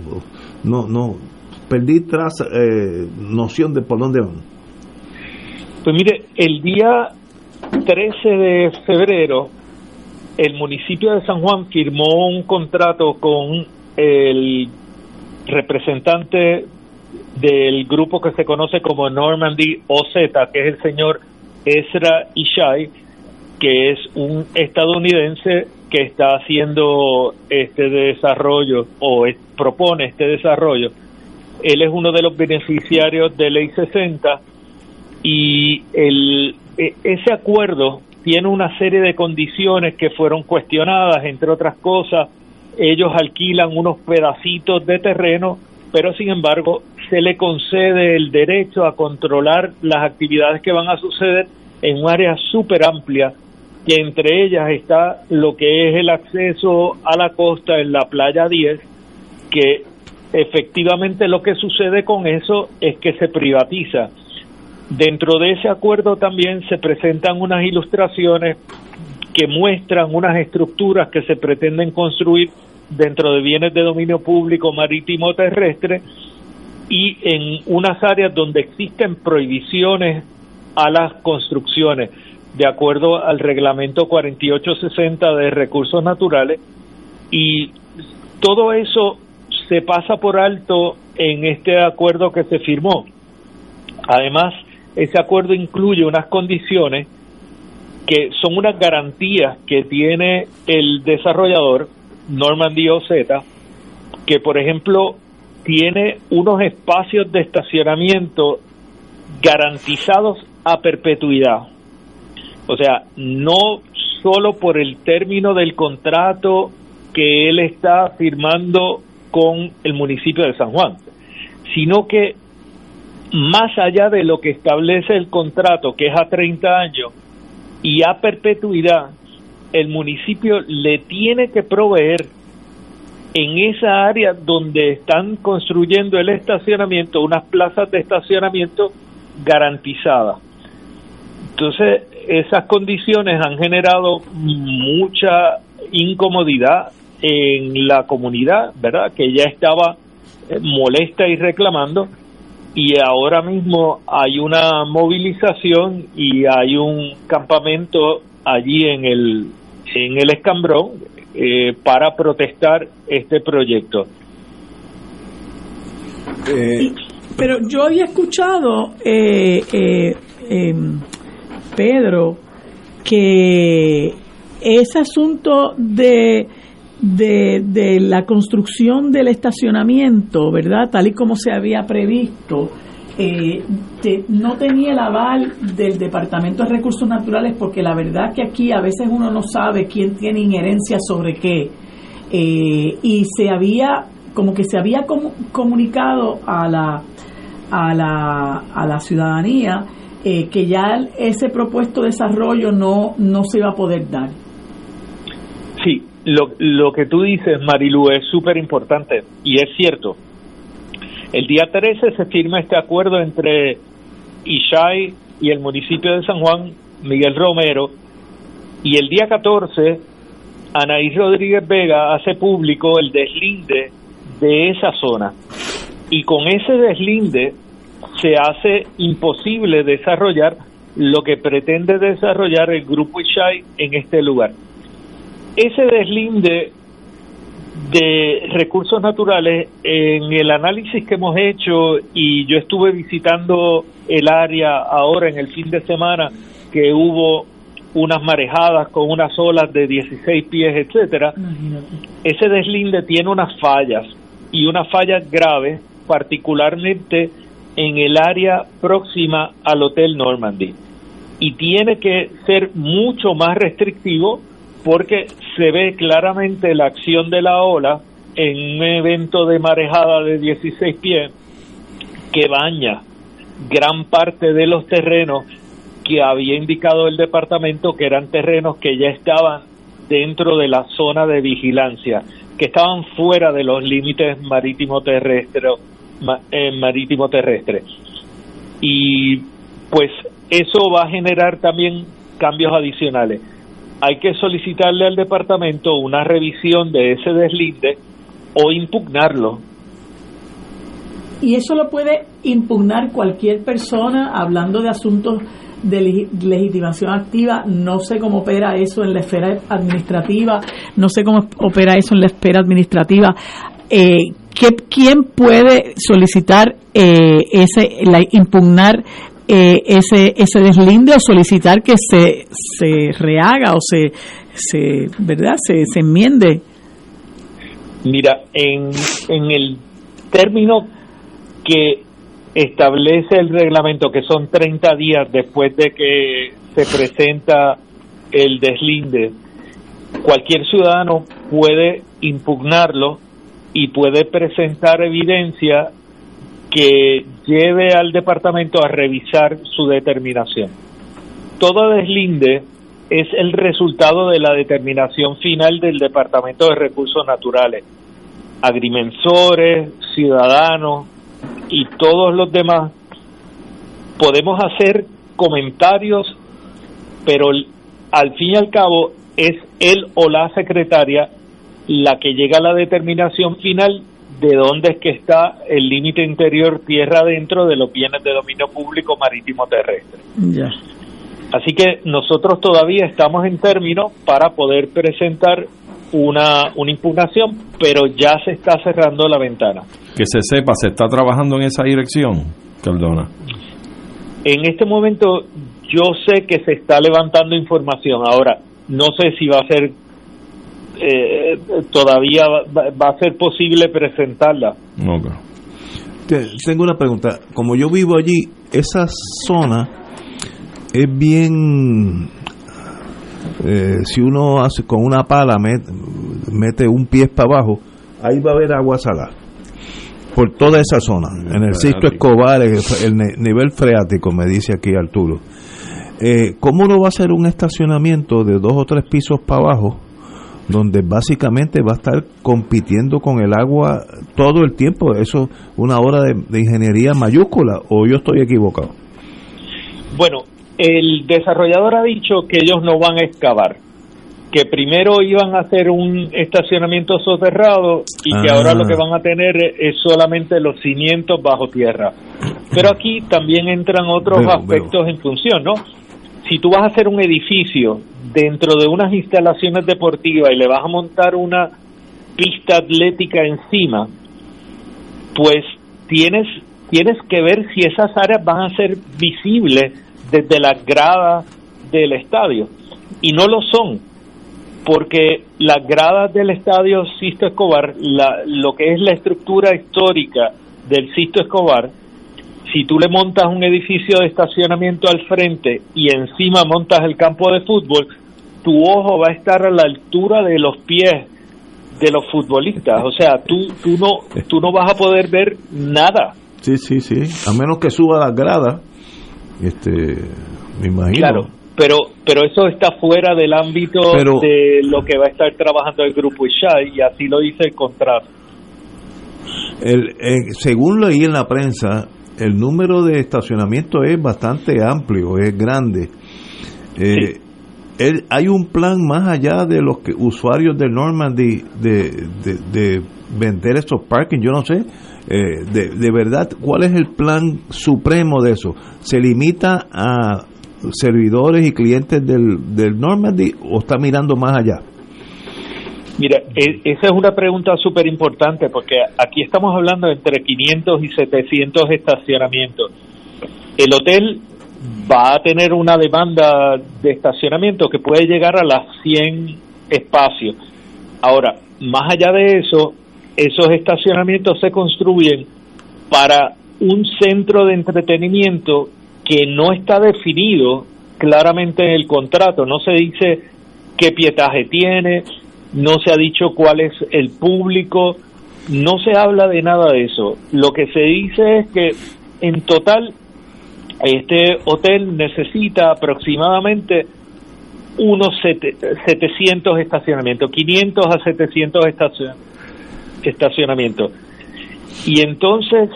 No, no, perdí tras eh, noción de por dónde van. Pues mire, el día 13 de febrero, el municipio de San Juan firmó un contrato con el representante del grupo que se conoce como Normandy OZ, que es el señor Ezra Ishai, que es un estadounidense que está haciendo este desarrollo o propone este desarrollo. Él es uno de los beneficiarios de Ley 60 y el, e, ese acuerdo tiene una serie de condiciones que fueron cuestionadas, entre otras cosas, ellos alquilan unos pedacitos de terreno, pero sin embargo se le concede el derecho a controlar las actividades que van a suceder en un área súper amplia que entre ellas está lo que es el acceso a la costa en la playa 10, que efectivamente lo que sucede con eso es que se privatiza. Dentro de ese acuerdo también se presentan unas ilustraciones que muestran unas estructuras que se pretenden construir dentro de bienes de dominio público marítimo terrestre y en unas áreas donde existen prohibiciones a las construcciones de acuerdo al reglamento 4860 de recursos naturales y todo eso se pasa por alto en este acuerdo que se firmó. Además, ese acuerdo incluye unas condiciones que son unas garantías que tiene el desarrollador Normandy OZ, que por ejemplo tiene unos espacios de estacionamiento garantizados a perpetuidad. O sea, no solo por el término del contrato que él está firmando con el municipio de San Juan, sino que más allá de lo que establece el contrato, que es a 30 años, y a perpetuidad, el municipio le tiene que proveer en esa área donde están construyendo el estacionamiento, unas plazas de estacionamiento garantizadas. Entonces, esas condiciones han generado mucha incomodidad en la comunidad, ¿verdad? Que ya estaba eh, molesta y reclamando y ahora mismo hay una movilización y hay un campamento allí en el en el escambrón eh, para protestar este proyecto. Eh, pero yo había escuchado, eh, em, Pedro, que ese asunto de, de, la construcción del estacionamiento, ¿verdad? Tal y como se había previsto, eh, no tenía el aval del Departamento de Recursos Naturales porque la verdad que aquí a veces uno no sabe quién tiene injerencia sobre qué. Eh, y se había, como que se había comunicado a la, a la, a la ciudadanía eh, que ya ese propuesto desarrollo no, no se iba a poder dar. Sí, lo, lo que tú dices, Marilu, es súper importante y es cierto el día 13 se firma este acuerdo entre Ishai y el municipio de San Juan, Miguel Romero, y el día 14 Anaís Rodríguez Vega hace público el deslinde de esa zona. Y con ese deslinde se hace imposible desarrollar lo que pretende desarrollar el grupo Ishai en este lugar. Ese deslinde de recursos naturales, en el análisis que hemos hecho, y yo estuve visitando el área ahora en el fin de semana, que hubo unas marejadas con unas olas de 16 pies, etcétera, ese deslinde tiene unas fallas y unas fallas graves, particularmente en el área próxima al Hotel Normandy. Y tiene que ser mucho más restrictivo porque se ve claramente la acción de la ola en un evento de marejada de 16 pies que baña gran parte de los terrenos que había indicado el departamento que eran terrenos que ya estaban dentro de la zona de vigilancia, que estaban fuera de los límites marítimo terrestre, eh, marítimo terrestre. Y pues eso va a generar también cambios adicionales hay que solicitarle al departamento una revisión de ese deslinde o impugnarlo. Y eso lo puede impugnar cualquier persona hablando de asuntos de legitimación activa. No sé cómo opera eso en la esfera administrativa, no sé cómo opera eso en la esfera administrativa. Eh, ¿Quién puede solicitar eh, ese, impugnar eh, ese, ese deslinde o solicitar que se, se rehaga o se, se ¿verdad? Se, se enmiende. Mira, en, en el término que establece el reglamento, que son 30 días después de que se presenta el deslinde, cualquier ciudadano puede impugnarlo y puede presentar evidencia que lleve al departamento a revisar su determinación. Todo deslinde es el resultado de la determinación final del Departamento de Recursos Naturales. agrimensores, ciudadanos y todos los demás podemos hacer comentarios, pero al fin y al cabo es él o la secretaria la que llega a la determinación final de dónde es que está el límite interior tierra dentro de los bienes de dominio público marítimo terrestre. Ya. Así que nosotros todavía estamos en términos para poder presentar una, una impugnación, pero ya se está cerrando la ventana. Que se sepa, se está trabajando en esa dirección, Cardona. En este momento yo sé que se está levantando información. Ahora, no sé si va a ser, eh, todavía va, va, a ser posible presentarla. Okay. Tengo una pregunta. Como yo vivo allí, esa zona es bien eh, si uno hace con una pala mete, mete un pie para abajo ahí va a haber agua salada por toda esa zona en el Sisto Escobar el, el, nivel freático me dice aquí Arturo eh, ¿cómo no va a ser un estacionamiento de dos o tres pisos para abajo donde básicamente va a estar compitiendo con el agua todo el tiempo eso una hora de, de ingeniería mayúscula o yo estoy equivocado bueno el desarrollador ha dicho que ellos no van a excavar, que primero iban a hacer un estacionamiento soterrado y que ahora lo que van a tener es solamente los cimientos bajo tierra. Pero aquí también entran otros veo, aspectos veo. en función, ¿no? Si tú vas a hacer un edificio dentro de unas instalaciones deportivas y le vas a montar una pista atlética encima, pues tienes tienes que ver si esas áreas van a ser visibles desde las gradas del estadio. Y no lo son porque las gradas del estadio Sisto Escobar, la, lo que es la estructura histórica del Sisto Escobar, si tú le montas un edificio de estacionamiento al frente y encima montas el campo de fútbol, tu ojo va a estar a la altura de los pies de los futbolistas, o sea, tú tú no tú no vas a poder ver nada. Sí, sí, sí, a menos que suba las gradas este me imagino. Claro pero pero eso está fuera del ámbito pero, de lo que va a estar trabajando el grupo Ishai y así lo dice el contrato el, eh, según leí en la prensa el número de estacionamientos es bastante amplio es grande eh, sí. el, hay un plan más allá de los que, usuarios del Normandy de, de, de vender estos parking yo no sé eh, de, de, verdad, ¿cuál es el plan supremo de eso? ¿Se limita a servidores y clientes del, del Normandy o está mirando más allá? Mira, e, esa es una pregunta súper importante porque aquí estamos hablando de entre 500 y 700 estacionamientos. El hotel va a tener una demanda de estacionamiento que puede llegar a las 100 espacios. Ahora, más allá de eso, esos estacionamientos se construyen para un centro de entretenimiento que no está definido claramente en el contrato, no se dice qué pietaje tiene, no se ha dicho cuál es el público, no se habla de nada de eso. Lo que se dice es que en total este hotel necesita aproximadamente unos 700 estacionamientos, 500 a 700 estacionamientos estacionamiento. Y entonces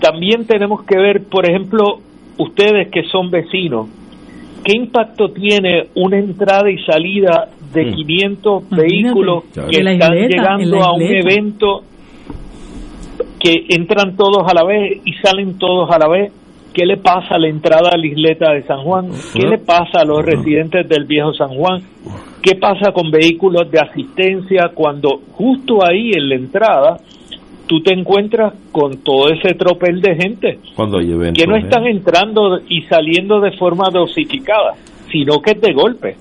también tenemos que ver, por ejemplo, ustedes que son vecinos, ¿qué impacto tiene una entrada y salida de 500 mm. vehículos que están llegando a un evento que entran todos a la vez y salen todos a la vez? ¿Qué le pasa a la entrada a la isleta de San Juan? ¿Qué le pasa a los residentes del viejo San Juan? ¿Qué pasa con vehículos de asistencia cuando justo ahí en la entrada tú te encuentras con todo ese tropel de gente cuando hay eventos, que no están ¿eh? entrando y saliendo de forma dosificada, sino que es de golpe?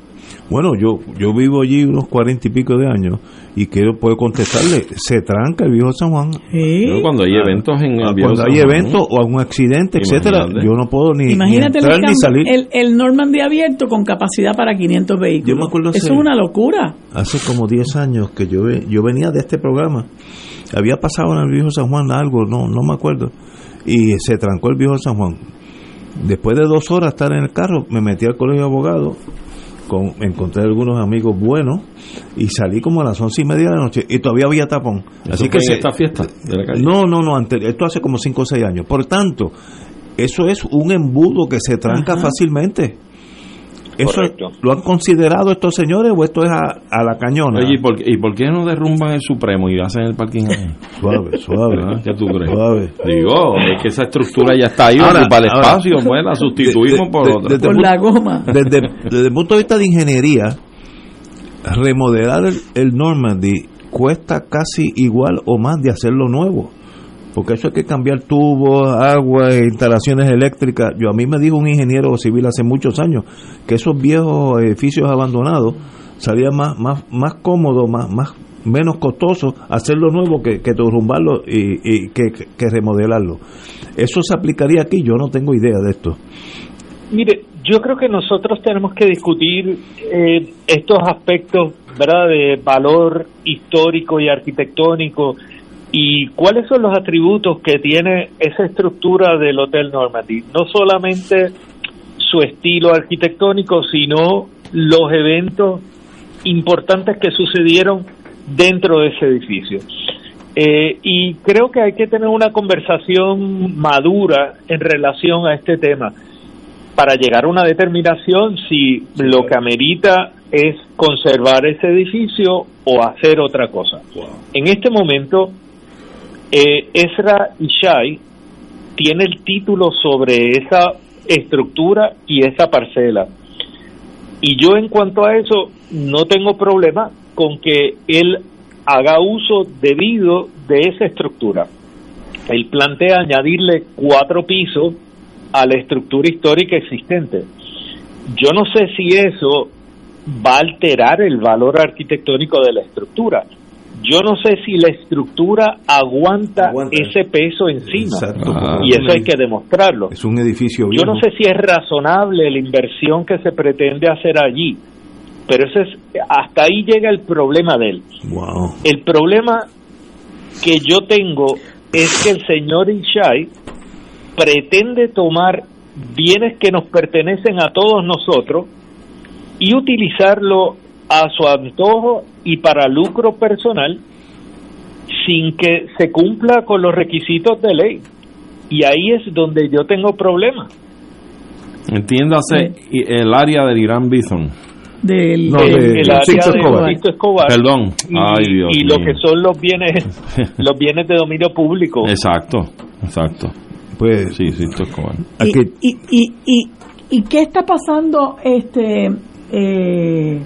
Bueno, yo yo vivo allí unos cuarenta y pico de años y quiero puedo contestarle, se tranca el viejo San Juan. ¿Sí? cuando hay eventos en el Cuando hay eventos o algún accidente, etcétera, yo no puedo ni, Imagínate ni entrar el, ni salir. El, el Normandy abierto con capacidad para 500 vehículos. Yo me acuerdo Eso hace, es una locura. Hace como 10 años que yo yo venía de este programa. Había pasado en el viejo San Juan algo, no no me acuerdo. Y se trancó el viejo San Juan. Después de dos horas estar en el carro, me metí al colegio de abogados con, encontré algunos amigos buenos y salí como a las once y media de la noche y todavía había tapón. Así que esta fiesta de la calle? No, no, no, esto hace como cinco o seis años. Por tanto, eso es un embudo que se tranca fácilmente. ¿Eso lo han considerado estos señores o esto es a, la cañona? Oye, ¿y por, qué no derrumban el Supremo y hacen el parking suave, suave. ¿Qué tú crees? Suave. Digo, es que esa estructura ya está ahí, para el espacio, pues la sustituimos por otra. por la goma. Desde, desde, el punto de vista de ingeniería, remodelar el, el Normandy cuesta casi igual o más de hacerlo nuevo porque eso hay que cambiar tubos, agua, instalaciones eléctricas. Yo a mí me dijo un ingeniero civil hace muchos años que esos viejos edificios abandonados salía más más más cómodo, más más menos costoso hacerlo nuevo que, que derrumbarlo y, que, que, remodelarlo. Eso se aplicaría aquí, yo no tengo idea de esto. Mire, yo creo que nosotros tenemos que discutir eh, estos aspectos, ¿verdad?, de valor histórico y arquitectónico ¿Y cuáles son los atributos que tiene esa estructura del Hotel Normandy? No solamente su estilo arquitectónico, sino los eventos importantes que sucedieron dentro de ese edificio. Eh, y creo que hay que tener una conversación madura en relación a este tema para llegar a una determinación si lo que amerita es conservar ese edificio o hacer otra cosa. En este momento eh, Ezra Ishai tiene el título sobre esa estructura y esa parcela. Y yo en cuanto a eso no tengo problema con que él haga uso debido de esa estructura. Él plantea añadirle cuatro pisos a la estructura histórica existente. Yo no sé si eso va a alterar el valor arquitectónico de la estructura yo no sé si la estructura aguanta, ese peso encima. Ah. y eso hay que demostrarlo. Es un edificio Yo no sé si es razonable la inversión que se pretende hacer allí. Pero ese es, hasta ahí llega el problema de él. El problema que yo tengo es que el señor Ishai pretende tomar bienes que nos pertenecen a todos nosotros y utilizarlo a su antojo y para lucro personal sin que se cumpla con los requisitos de ley. Y ahí es donde yo tengo problemas. Entiéndase el área del Irán Bison. Del, el, área de Escobar. Perdón. Y, Ay, Dios y lo que son los bienes los bienes de dominio público. Exacto, exacto. Pues sí, Sisto Escobar. Y, y, y, y, qué está pasando este eh,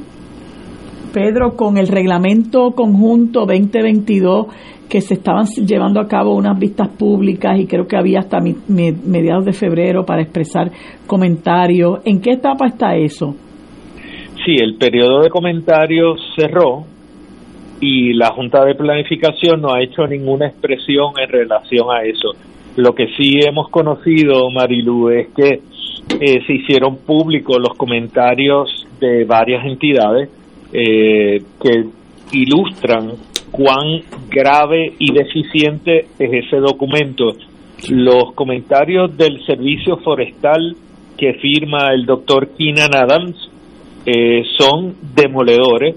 Pedro, con el reglamento conjunto 2022 que se estaban llevando a cabo unas vistas públicas y creo que había hasta mediados de febrero para expresar comentarios. ¿En qué etapa está eso? Sí, el periodo de comentarios cerró y la Junta de Planificación no ha hecho ninguna expresión en relación a eso. Lo que sí hemos conocido, Marilu, es que eh, se hicieron públicos los comentarios de varias entidades eh, que ilustran cuán grave y deficiente es ese documento. Los comentarios del servicio forestal que firma el doctor Keenan Adams eh, son demoledores.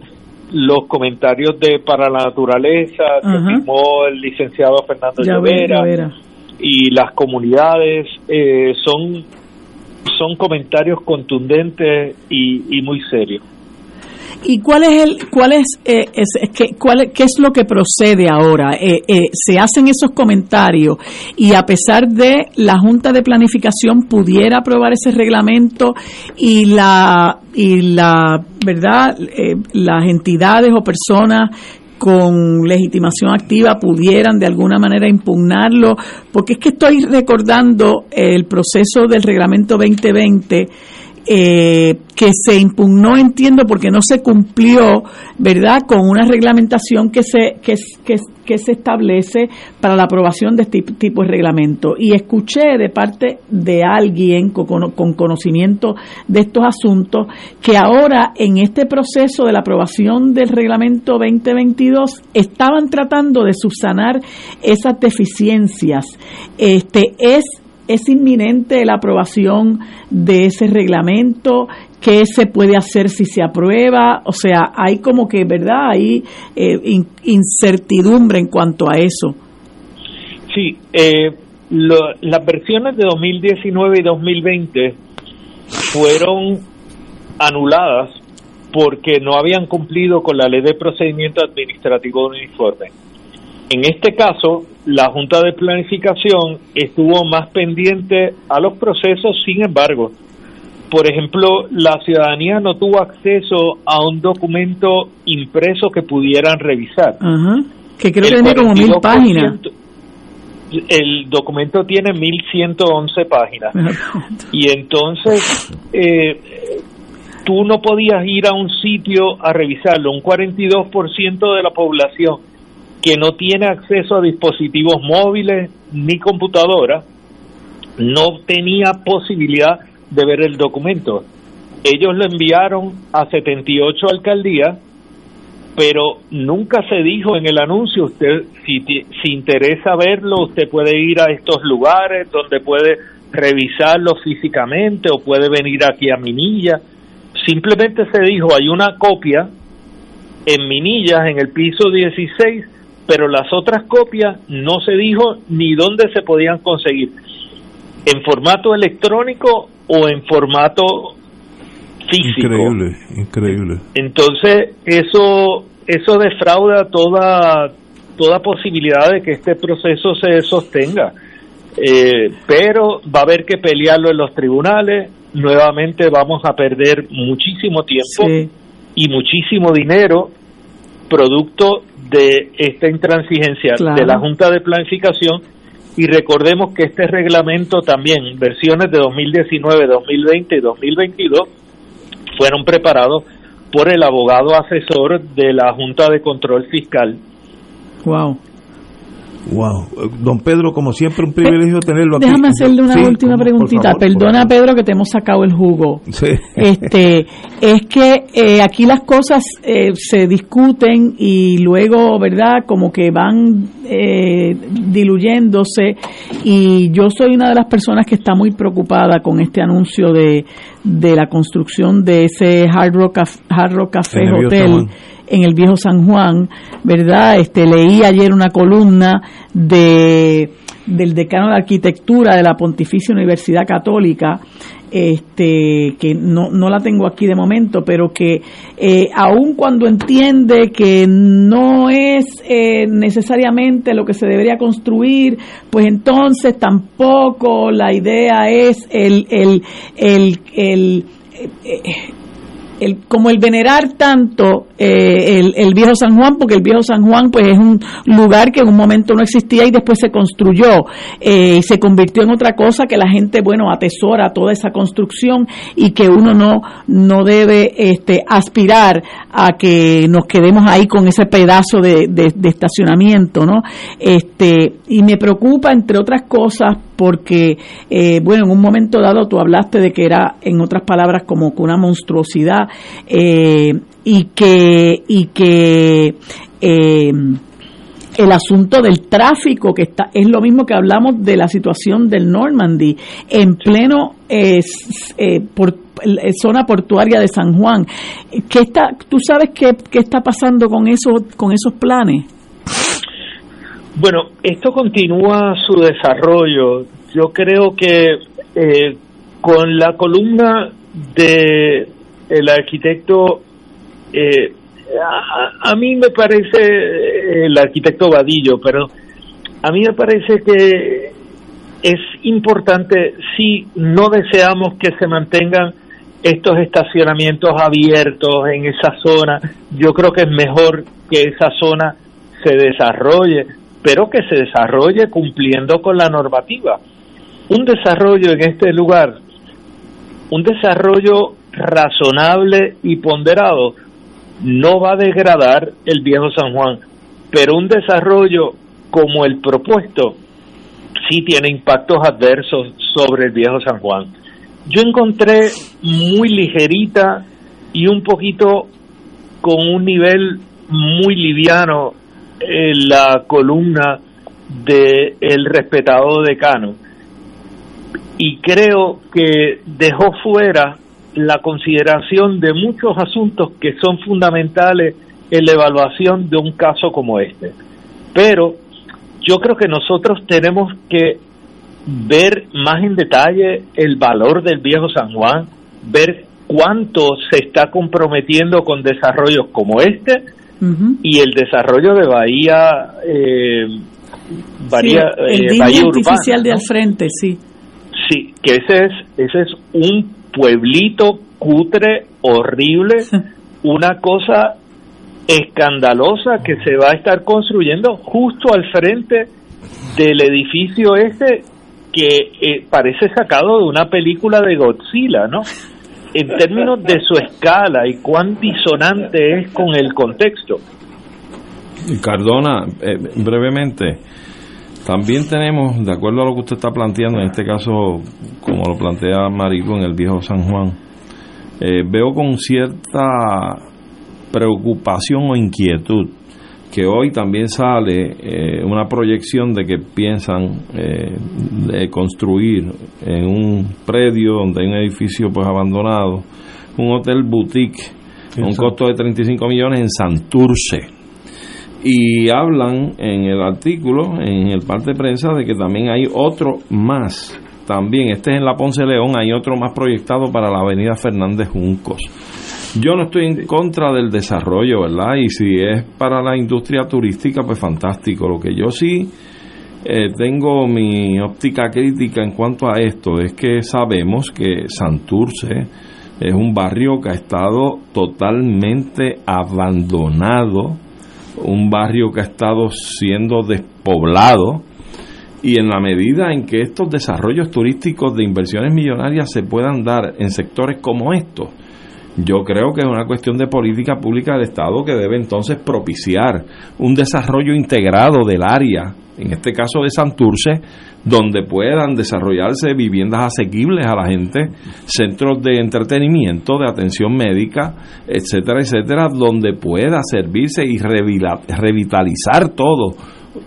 Los comentarios de Para la Naturaleza que firmó el licenciado Fernando Llovera y las comunidades eh, son, son comentarios contundentes y, y muy serios. ¿Y cuál es el, cuál es, eh, es, cuál, qué es lo que procede ahora? Eh, eh, se hacen esos comentarios y a pesar de la Junta de Planificación pudiera aprobar ese reglamento y la, y la, verdad, las entidades o personas con legitimación activa pudieran de alguna manera impugnarlo, porque es que estoy recordando el proceso del reglamento 2020 eh, que se impugnó, entiendo, porque no se cumplió, ¿verdad?, con una reglamentación que se, que, que, se establece para la aprobación de este tipo de reglamento. Y escuché de parte de alguien con, con conocimiento de estos asuntos que ahora en este proceso de la aprobación del reglamento 2022 estaban tratando de subsanar esas deficiencias. Este es es inminente la aprobación de ese reglamento, qué se puede hacer si se aprueba, o sea, hay como que, ¿verdad? Hay eh, incertidumbre en cuanto a eso. Sí, eh, las versiones de 2019 y 2020 fueron anuladas porque no habían cumplido con la ley de procedimiento administrativo uniforme. En este caso, la Junta de Planificación estuvo más pendiente a los procesos, sin embargo, por ejemplo, la ciudadanía no tuvo acceso a un documento impreso que pudieran revisar. Que creo que tiene como mil páginas. El documento tiene 1111 páginas. y entonces, eh, tú no podías ir a un sitio a revisarlo. Un 42% de la población que no tiene acceso a dispositivos móviles ni computadora no tenía posibilidad de ver el documento. Ellos lo enviaron a 78 alcaldías, pero nunca se dijo en el anuncio, usted si, si interesa verlo, usted puede ir a estos lugares donde puede revisarlo físicamente o puede venir aquí a Minilla. Simplemente se dijo, hay una copia en Minillas, en el piso 16, pero las otras copias no se dijo ni dónde se podían conseguir, en formato electrónico o en formato físico. Increíble, increíble. Entonces, eso eso defrauda toda toda posibilidad de que este proceso se sostenga. Eh, pero va a haber que pelearlo en los tribunales, nuevamente vamos a perder muchísimo tiempo y muchísimo dinero producto de esta intransigencia de la Junta de Planificación y recordemos que este reglamento también, versiones de 2019, 2020 y 2022, fueron preparados por el abogado asesor de la Junta de Control Fiscal. Wow. Wow, don Pedro, como siempre, un privilegio tenerlo aquí. Déjame hacerle una última preguntita. Perdona, Pedro, que te hemos sacado el jugo. Sí. Este, es que eh, aquí las cosas eh, se discuten y luego, ¿verdad? Como que van eh, diluyéndose. Y yo soy una de las personas que está muy preocupada con este anuncio de, de la construcción de ese Hard Rock, Hard Rock Café Hotel en el viejo San Juan, ¿verdad? Este, leí ayer una columna de del decano de arquitectura de la Pontificia Universidad Católica, este, que no, no la tengo aquí de momento, pero que eh, aun cuando entiende que no es eh, necesariamente lo que se debería construir, pues entonces tampoco la idea es el, el, el, el eh, el, como el venerar tanto eh, el, viejo San Juan, porque el viejo San Juan pues es un lugar que en un momento no existía y después se construyó eh, y se convirtió en otra cosa que la gente, bueno, atesora toda esa construcción y que uno no, no debe este, aspirar a que nos quedemos ahí con ese pedazo de, de estacionamiento, ¿no? Este, y me preocupa, entre otras cosas, porque, eh, bueno, en un momento dado tú hablaste de que era, en otras palabras, como una monstruosidad eh, y que, y que eh, el asunto del tráfico, que está, es lo mismo que hablamos de la situación del Normandy, en pleno por, zona portuaria de San Juan. ¿Qué está, ¿Tú sabes qué, qué está pasando con, eso, con esos planes? Bueno, esto continúa su desarrollo. Yo creo que eh, con la columna de el arquitecto, eh, a, mí me parece eh, el arquitecto Vadillo, pero a mí me parece que es importante si no deseamos que se mantengan estos estacionamientos abiertos en esa zona. Yo creo que es mejor que esa zona se desarrolle pero que se desarrolle cumpliendo con la normativa. Un desarrollo en este lugar, un desarrollo razonable y ponderado, no va a degradar el viejo San Juan, pero un desarrollo como el propuesto sí tiene impactos adversos sobre el viejo San Juan. Yo encontré muy ligerita y un poquito con un nivel muy liviano la columna de el respetado decano. y creo que dejó fuera la consideración de muchos asuntos que son fundamentales en la evaluación de un caso como este. Pero yo creo que nosotros tenemos que ver más en detalle el valor del viejo San Juan, ver cuánto se está comprometiendo con desarrollos como este y el desarrollo de Bahía, eh, Bahía, el eh, artificial de al frente, sí. Sí, que ese es, ese es un pueblito cutre, horrible, una cosa escandalosa que se va a estar construyendo justo al frente del edificio este que eh, parece sacado de una película de Godzilla, ¿no? En términos de su escala y cuán disonante es con el contexto. Cardona, eh, brevemente, también tenemos, de acuerdo a lo que usted está planteando, en este caso, como lo plantea Marico en el viejo San Juan, eh, veo con cierta preocupación o inquietud que hoy también sale eh, una proyección de que piensan eh, de construir en un predio donde hay un edificio pues abandonado un hotel boutique con un costo de 35 millones en Santurce y hablan en el artículo, en el parte de prensa, de que también hay otro más. También, este es en la Ponce León, hay otro más proyectado para la avenida Fernández Juncos. Yo no estoy en contra del desarrollo, ¿verdad? Y si es para la industria turística, pues fantástico. Lo que yo sí eh, tengo mi óptica crítica en cuanto a esto es que sabemos que Santurce es un barrio que ha estado totalmente abandonado un barrio que ha estado siendo despoblado y en la medida en que estos desarrollos turísticos de inversiones millonarias se puedan dar en sectores como estos, yo creo que es una cuestión de política pública del Estado que debe entonces propiciar un desarrollo integrado del área, en este caso de Santurce, donde puedan desarrollarse viviendas asequibles a la gente, centros de entretenimiento, de atención médica, etcétera, etcétera, donde pueda servirse y revitalizar todo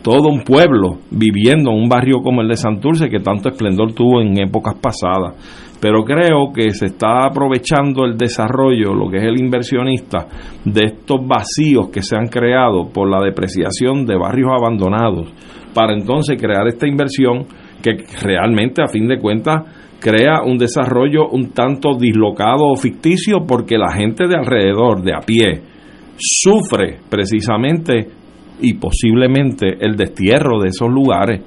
todo un pueblo viviendo en un barrio como el de Santurce que tanto esplendor tuvo en épocas pasadas pero creo que se está aprovechando el desarrollo, lo que es el inversionista, de estos vacíos que se han creado por la depreciación de barrios abandonados, para entonces crear esta inversión que realmente a fin de cuentas crea un desarrollo un tanto dislocado o ficticio porque la gente de alrededor, de a pie, sufre precisamente y posiblemente el destierro de esos lugares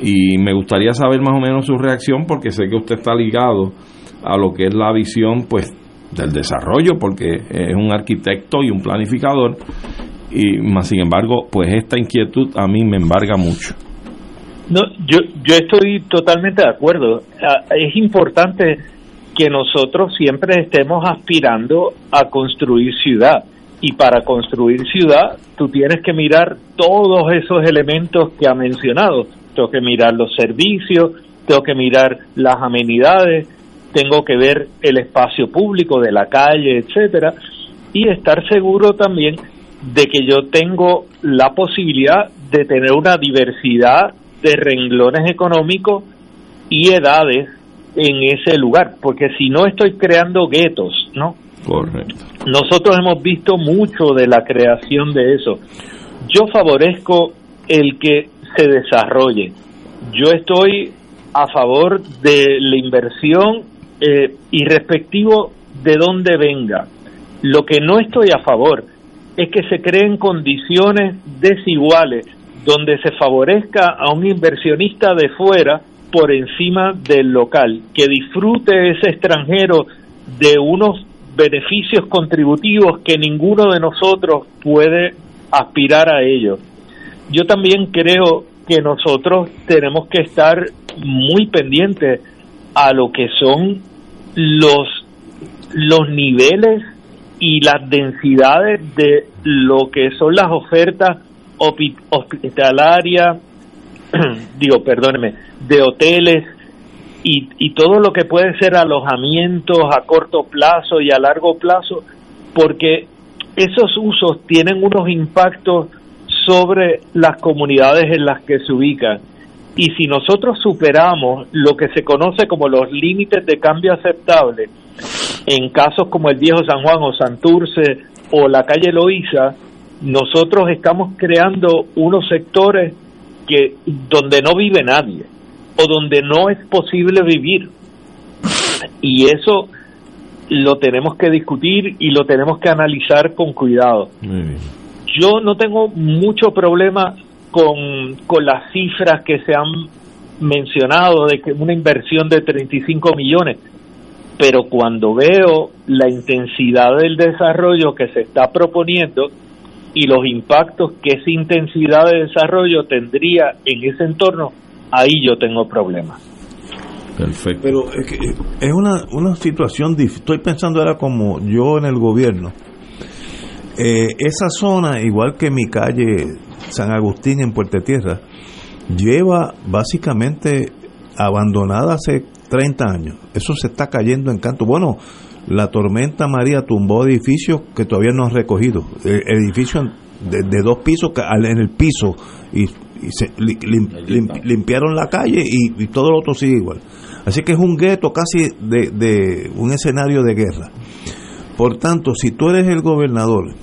y me gustaría saber más o menos su reacción porque sé que usted está ligado a lo que es la visión pues del desarrollo porque es un arquitecto y un planificador. Y más sin embargo pues esta inquietud a mí me embarga mucho. No yo yo estoy totalmente de acuerdo. Ah, es importante que nosotros siempre estemos aspirando a construir ciudad. Y para construir ciudad tú tienes que mirar todos esos elementos que ha mencionado tengo que mirar los servicios, tengo que mirar las amenidades, tengo que ver el espacio público de la calle, etcétera, y estar seguro también de que yo tengo la posibilidad de tener una diversidad de renglones económicos y edades en ese lugar, porque si no estoy creando guetos, ¿no? Correcto. Nosotros hemos visto mucho de la creación de eso. Yo favorezco el que se desarrolle. Yo estoy a favor de la inversión eh, y respectivo de dónde venga. Lo que no estoy a favor es que se creen condiciones desiguales donde se favorezca a un inversionista de fuera por encima del local, que disfrute ese extranjero de unos beneficios contributivos que ninguno de nosotros puede aspirar a ellos yo también creo que nosotros tenemos que estar muy pendientes a lo que son los los niveles y las densidades de lo que son las ofertas hospitalarias, digo, perdóneme, de hoteles y, y todo lo que puede ser alojamientos a corto plazo y a largo plazo, porque esos usos tienen unos impactos sobre las comunidades en las que se ubican. Y si nosotros superamos lo que se conoce como los límites de cambio aceptable, en casos como el Viejo San Juan o Santurce o la calle Loíza, nosotros estamos creando unos sectores que donde no vive nadie o donde no es posible vivir. Y eso lo tenemos que discutir y lo tenemos que analizar con cuidado. Yo no tengo mucho problema con, con las cifras que se han mencionado de que una inversión de 35 millones, pero cuando veo la intensidad del desarrollo que se está proponiendo y los impactos que esa intensidad de desarrollo tendría en ese entorno, ahí yo tengo problemas. Perfecto. Pero es, que es una, una situación, estoy pensando ahora como yo en el gobierno. Eh, esa zona, igual que mi calle San Agustín en Puerto Tierra, lleva básicamente abandonada hace 30 años. Eso se está cayendo en canto. Bueno, la tormenta María tumbó edificios que todavía no han recogido. Eh, edificios de, dos pisos en el piso y, se limpiaron la calle y, y, todo lo otro sigue igual. Así que es un gueto casi de, de un escenario de guerra. Por tanto, si tú eres el gobernador,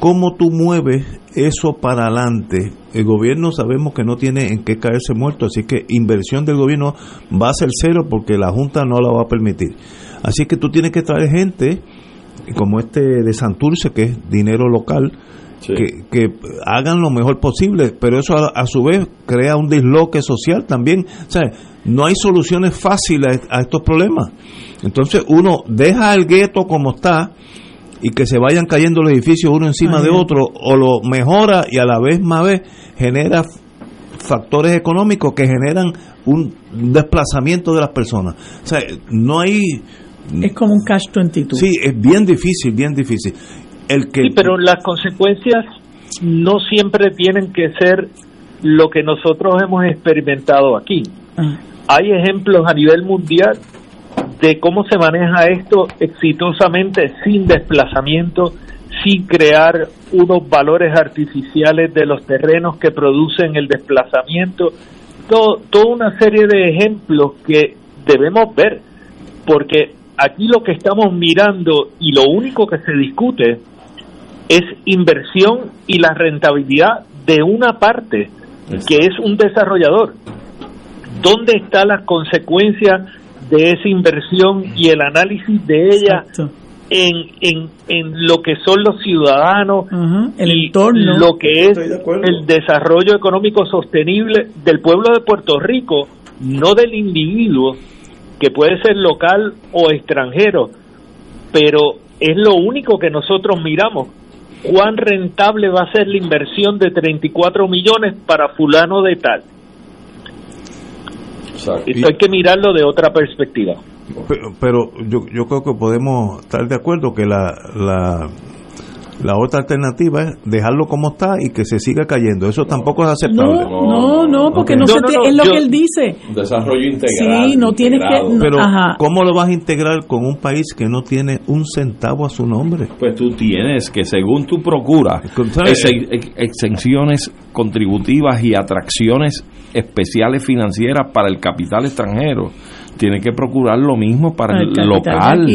¿cómo tú mueves eso para adelante? El gobierno sabemos que no tiene en qué caerse muerto, así que inversión del gobierno va a ser cero porque la Junta no la va a permitir. Así que tú tienes que traer gente como este de Santurce, que es dinero local, que, hagan lo mejor posible, pero eso a, su vez crea un disloque social también. O sea, no hay soluciones fáciles a estos problemas. Entonces uno deja el gueto como está y que se vayan cayendo los edificios uno encima de otro, o lo mejora y a la vez más vez genera factores económicos que generan un desplazamiento de las personas. O sea, no hay es como un cash 22. Sí, es bien difícil, bien difícil. El que... Sí, pero las consecuencias no siempre tienen que ser lo que nosotros hemos experimentado aquí. Ah. Hay ejemplos a nivel mundial de cómo se maneja esto exitosamente sin desplazamiento, sin crear unos valores artificiales de los terrenos que producen el desplazamiento. Todo, toda una serie de ejemplos que debemos ver, porque aquí lo que estamos mirando y lo único que se discute es inversión y la rentabilidad de una parte que es un desarrollador. ¿Dónde están las consecuencias de esa inversión y el análisis de ella en, en, en, lo que son los ciudadanos, el y entorno, lo que es el desarrollo económico sostenible del pueblo de Puerto Rico, no del individuo, que puede ser local o extranjero, pero es lo único que nosotros miramos. ¿Cuán rentable va a ser la inversión de 34 millones para fulano de tal? Esto hay que mirarlo de otra perspectiva. Pero, pero yo, yo creo que podemos estar de acuerdo que la, la la otra alternativa es dejarlo como está y que se siga cayendo. Eso tampoco es aceptable. No, no, porque no, se es lo que él dice. Desarrollo integral. Sí, no tiene que. Pero, ¿cómo lo vas a integrar con un país que no tiene un centavo a su nombre? Pues tú tienes que, según tu procura, exenciones contributivas y atracciones especiales financieras para el capital extranjero. Tienes que procurar lo mismo para, el, local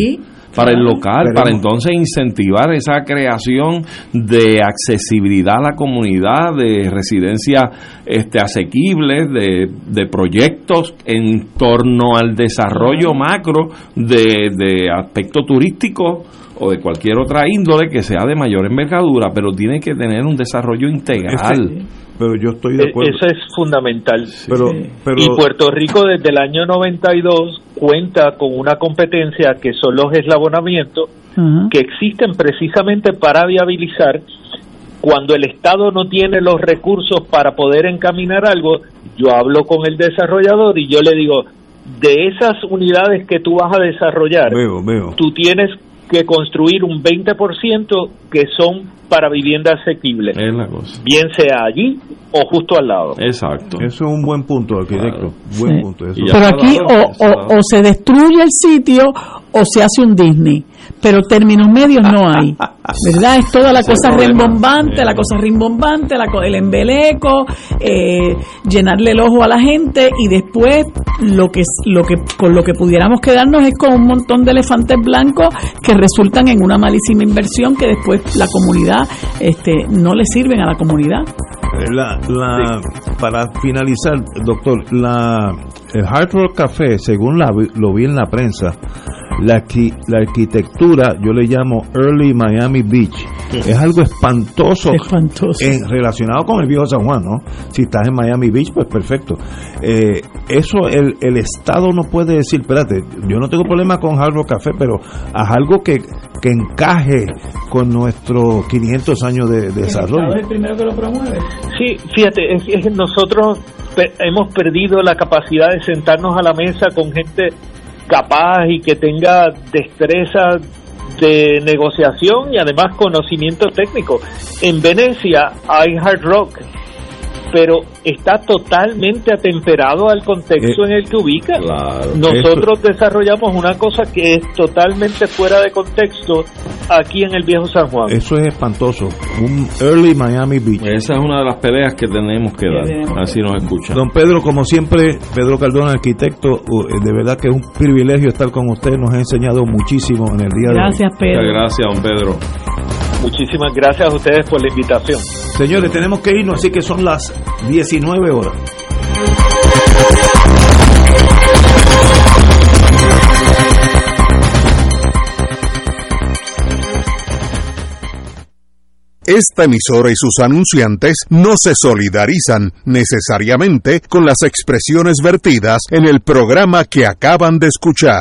para el local, para entonces incentivar esa creación de accesibilidad a la comunidad, de residencias este, asequibles, de, de proyectos en torno al desarrollo macro de, de aspecto turístico o de cualquier otra índole que sea de mayor envergadura, pero tiene que tener un desarrollo integral. Pero yo estoy de e-, acuerdo. Eso es fundamental. Pero, y Puerto Rico desde el año 92 cuenta con una competencia que son los eslabonamientos que existen precisamente para viabilizar cuando el Estado no tiene los recursos para poder encaminar algo, yo hablo con el desarrollador y yo le digo, de esas unidades que tú vas a desarrollar, tú tienes que construir un 20% que son para vivienda asequible. Bien sea allí o justo al lado. Exacto. Eso es un buen punto, arquitecto. Buen punto. Pero aquí o, o, se destruye el sitio o se hace un Disney, pero términos medios no hay, ¿verdad? Es toda la cosa rimbombante, la cosa rimbombante, la, el embeleco, eh, llenarle el ojo a la gente y después lo que, lo que con lo que pudiéramos quedarnos es con un montón de elefantes blancos que resultan en una malísima inversión que después la comunidad este, no le sirven a la comunidad. La, la, Para finalizar, doctor, la, el Hard Rock Café, según la, lo vi en la prensa, la, la arquitectura, yo le llamo Early Miami Beach, es algo espantoso, espantoso. En, relacionado con el viejo San Juan, ¿no? Si estás en Miami Beach, pues perfecto. Eh, eso el, el Estado no puede decir, espérate, yo no tengo problema con Hard Rock Café, pero haz algo que, que encaje con nuestros 500 años de, desarrollo. ¿Es el primero que lo promueve? Sí, fíjate, es, es nosotros hemos perdido la capacidad de sentarnos a la mesa con gente capaz y que tenga destreza de negociación y además conocimiento técnico. En Venecia hay hard rock pero está totalmente atemperado al contexto eh, en el que ubica. Nosotros desarrollamos una cosa que es totalmente fuera de contexto aquí en el viejo San Juan. Eso es espantoso. Un early Miami Beach. Esa es una de las peleas que tenemos que dar. Así nos escuchan. Don Pedro, como siempre, Pedro Cardona, arquitecto, eh, de verdad que es un privilegio estar con usted. Nos ha enseñado muchísimo en el día de hoy. Gracias, Pedro. gracias, don Pedro. Muchísimas gracias a ustedes por la invitación. Señores, tenemos que irnos, así que son las 19 horas. Esta emisora y sus anunciantes no se solidarizan necesariamente con las expresiones vertidas en el programa que acaban de escuchar.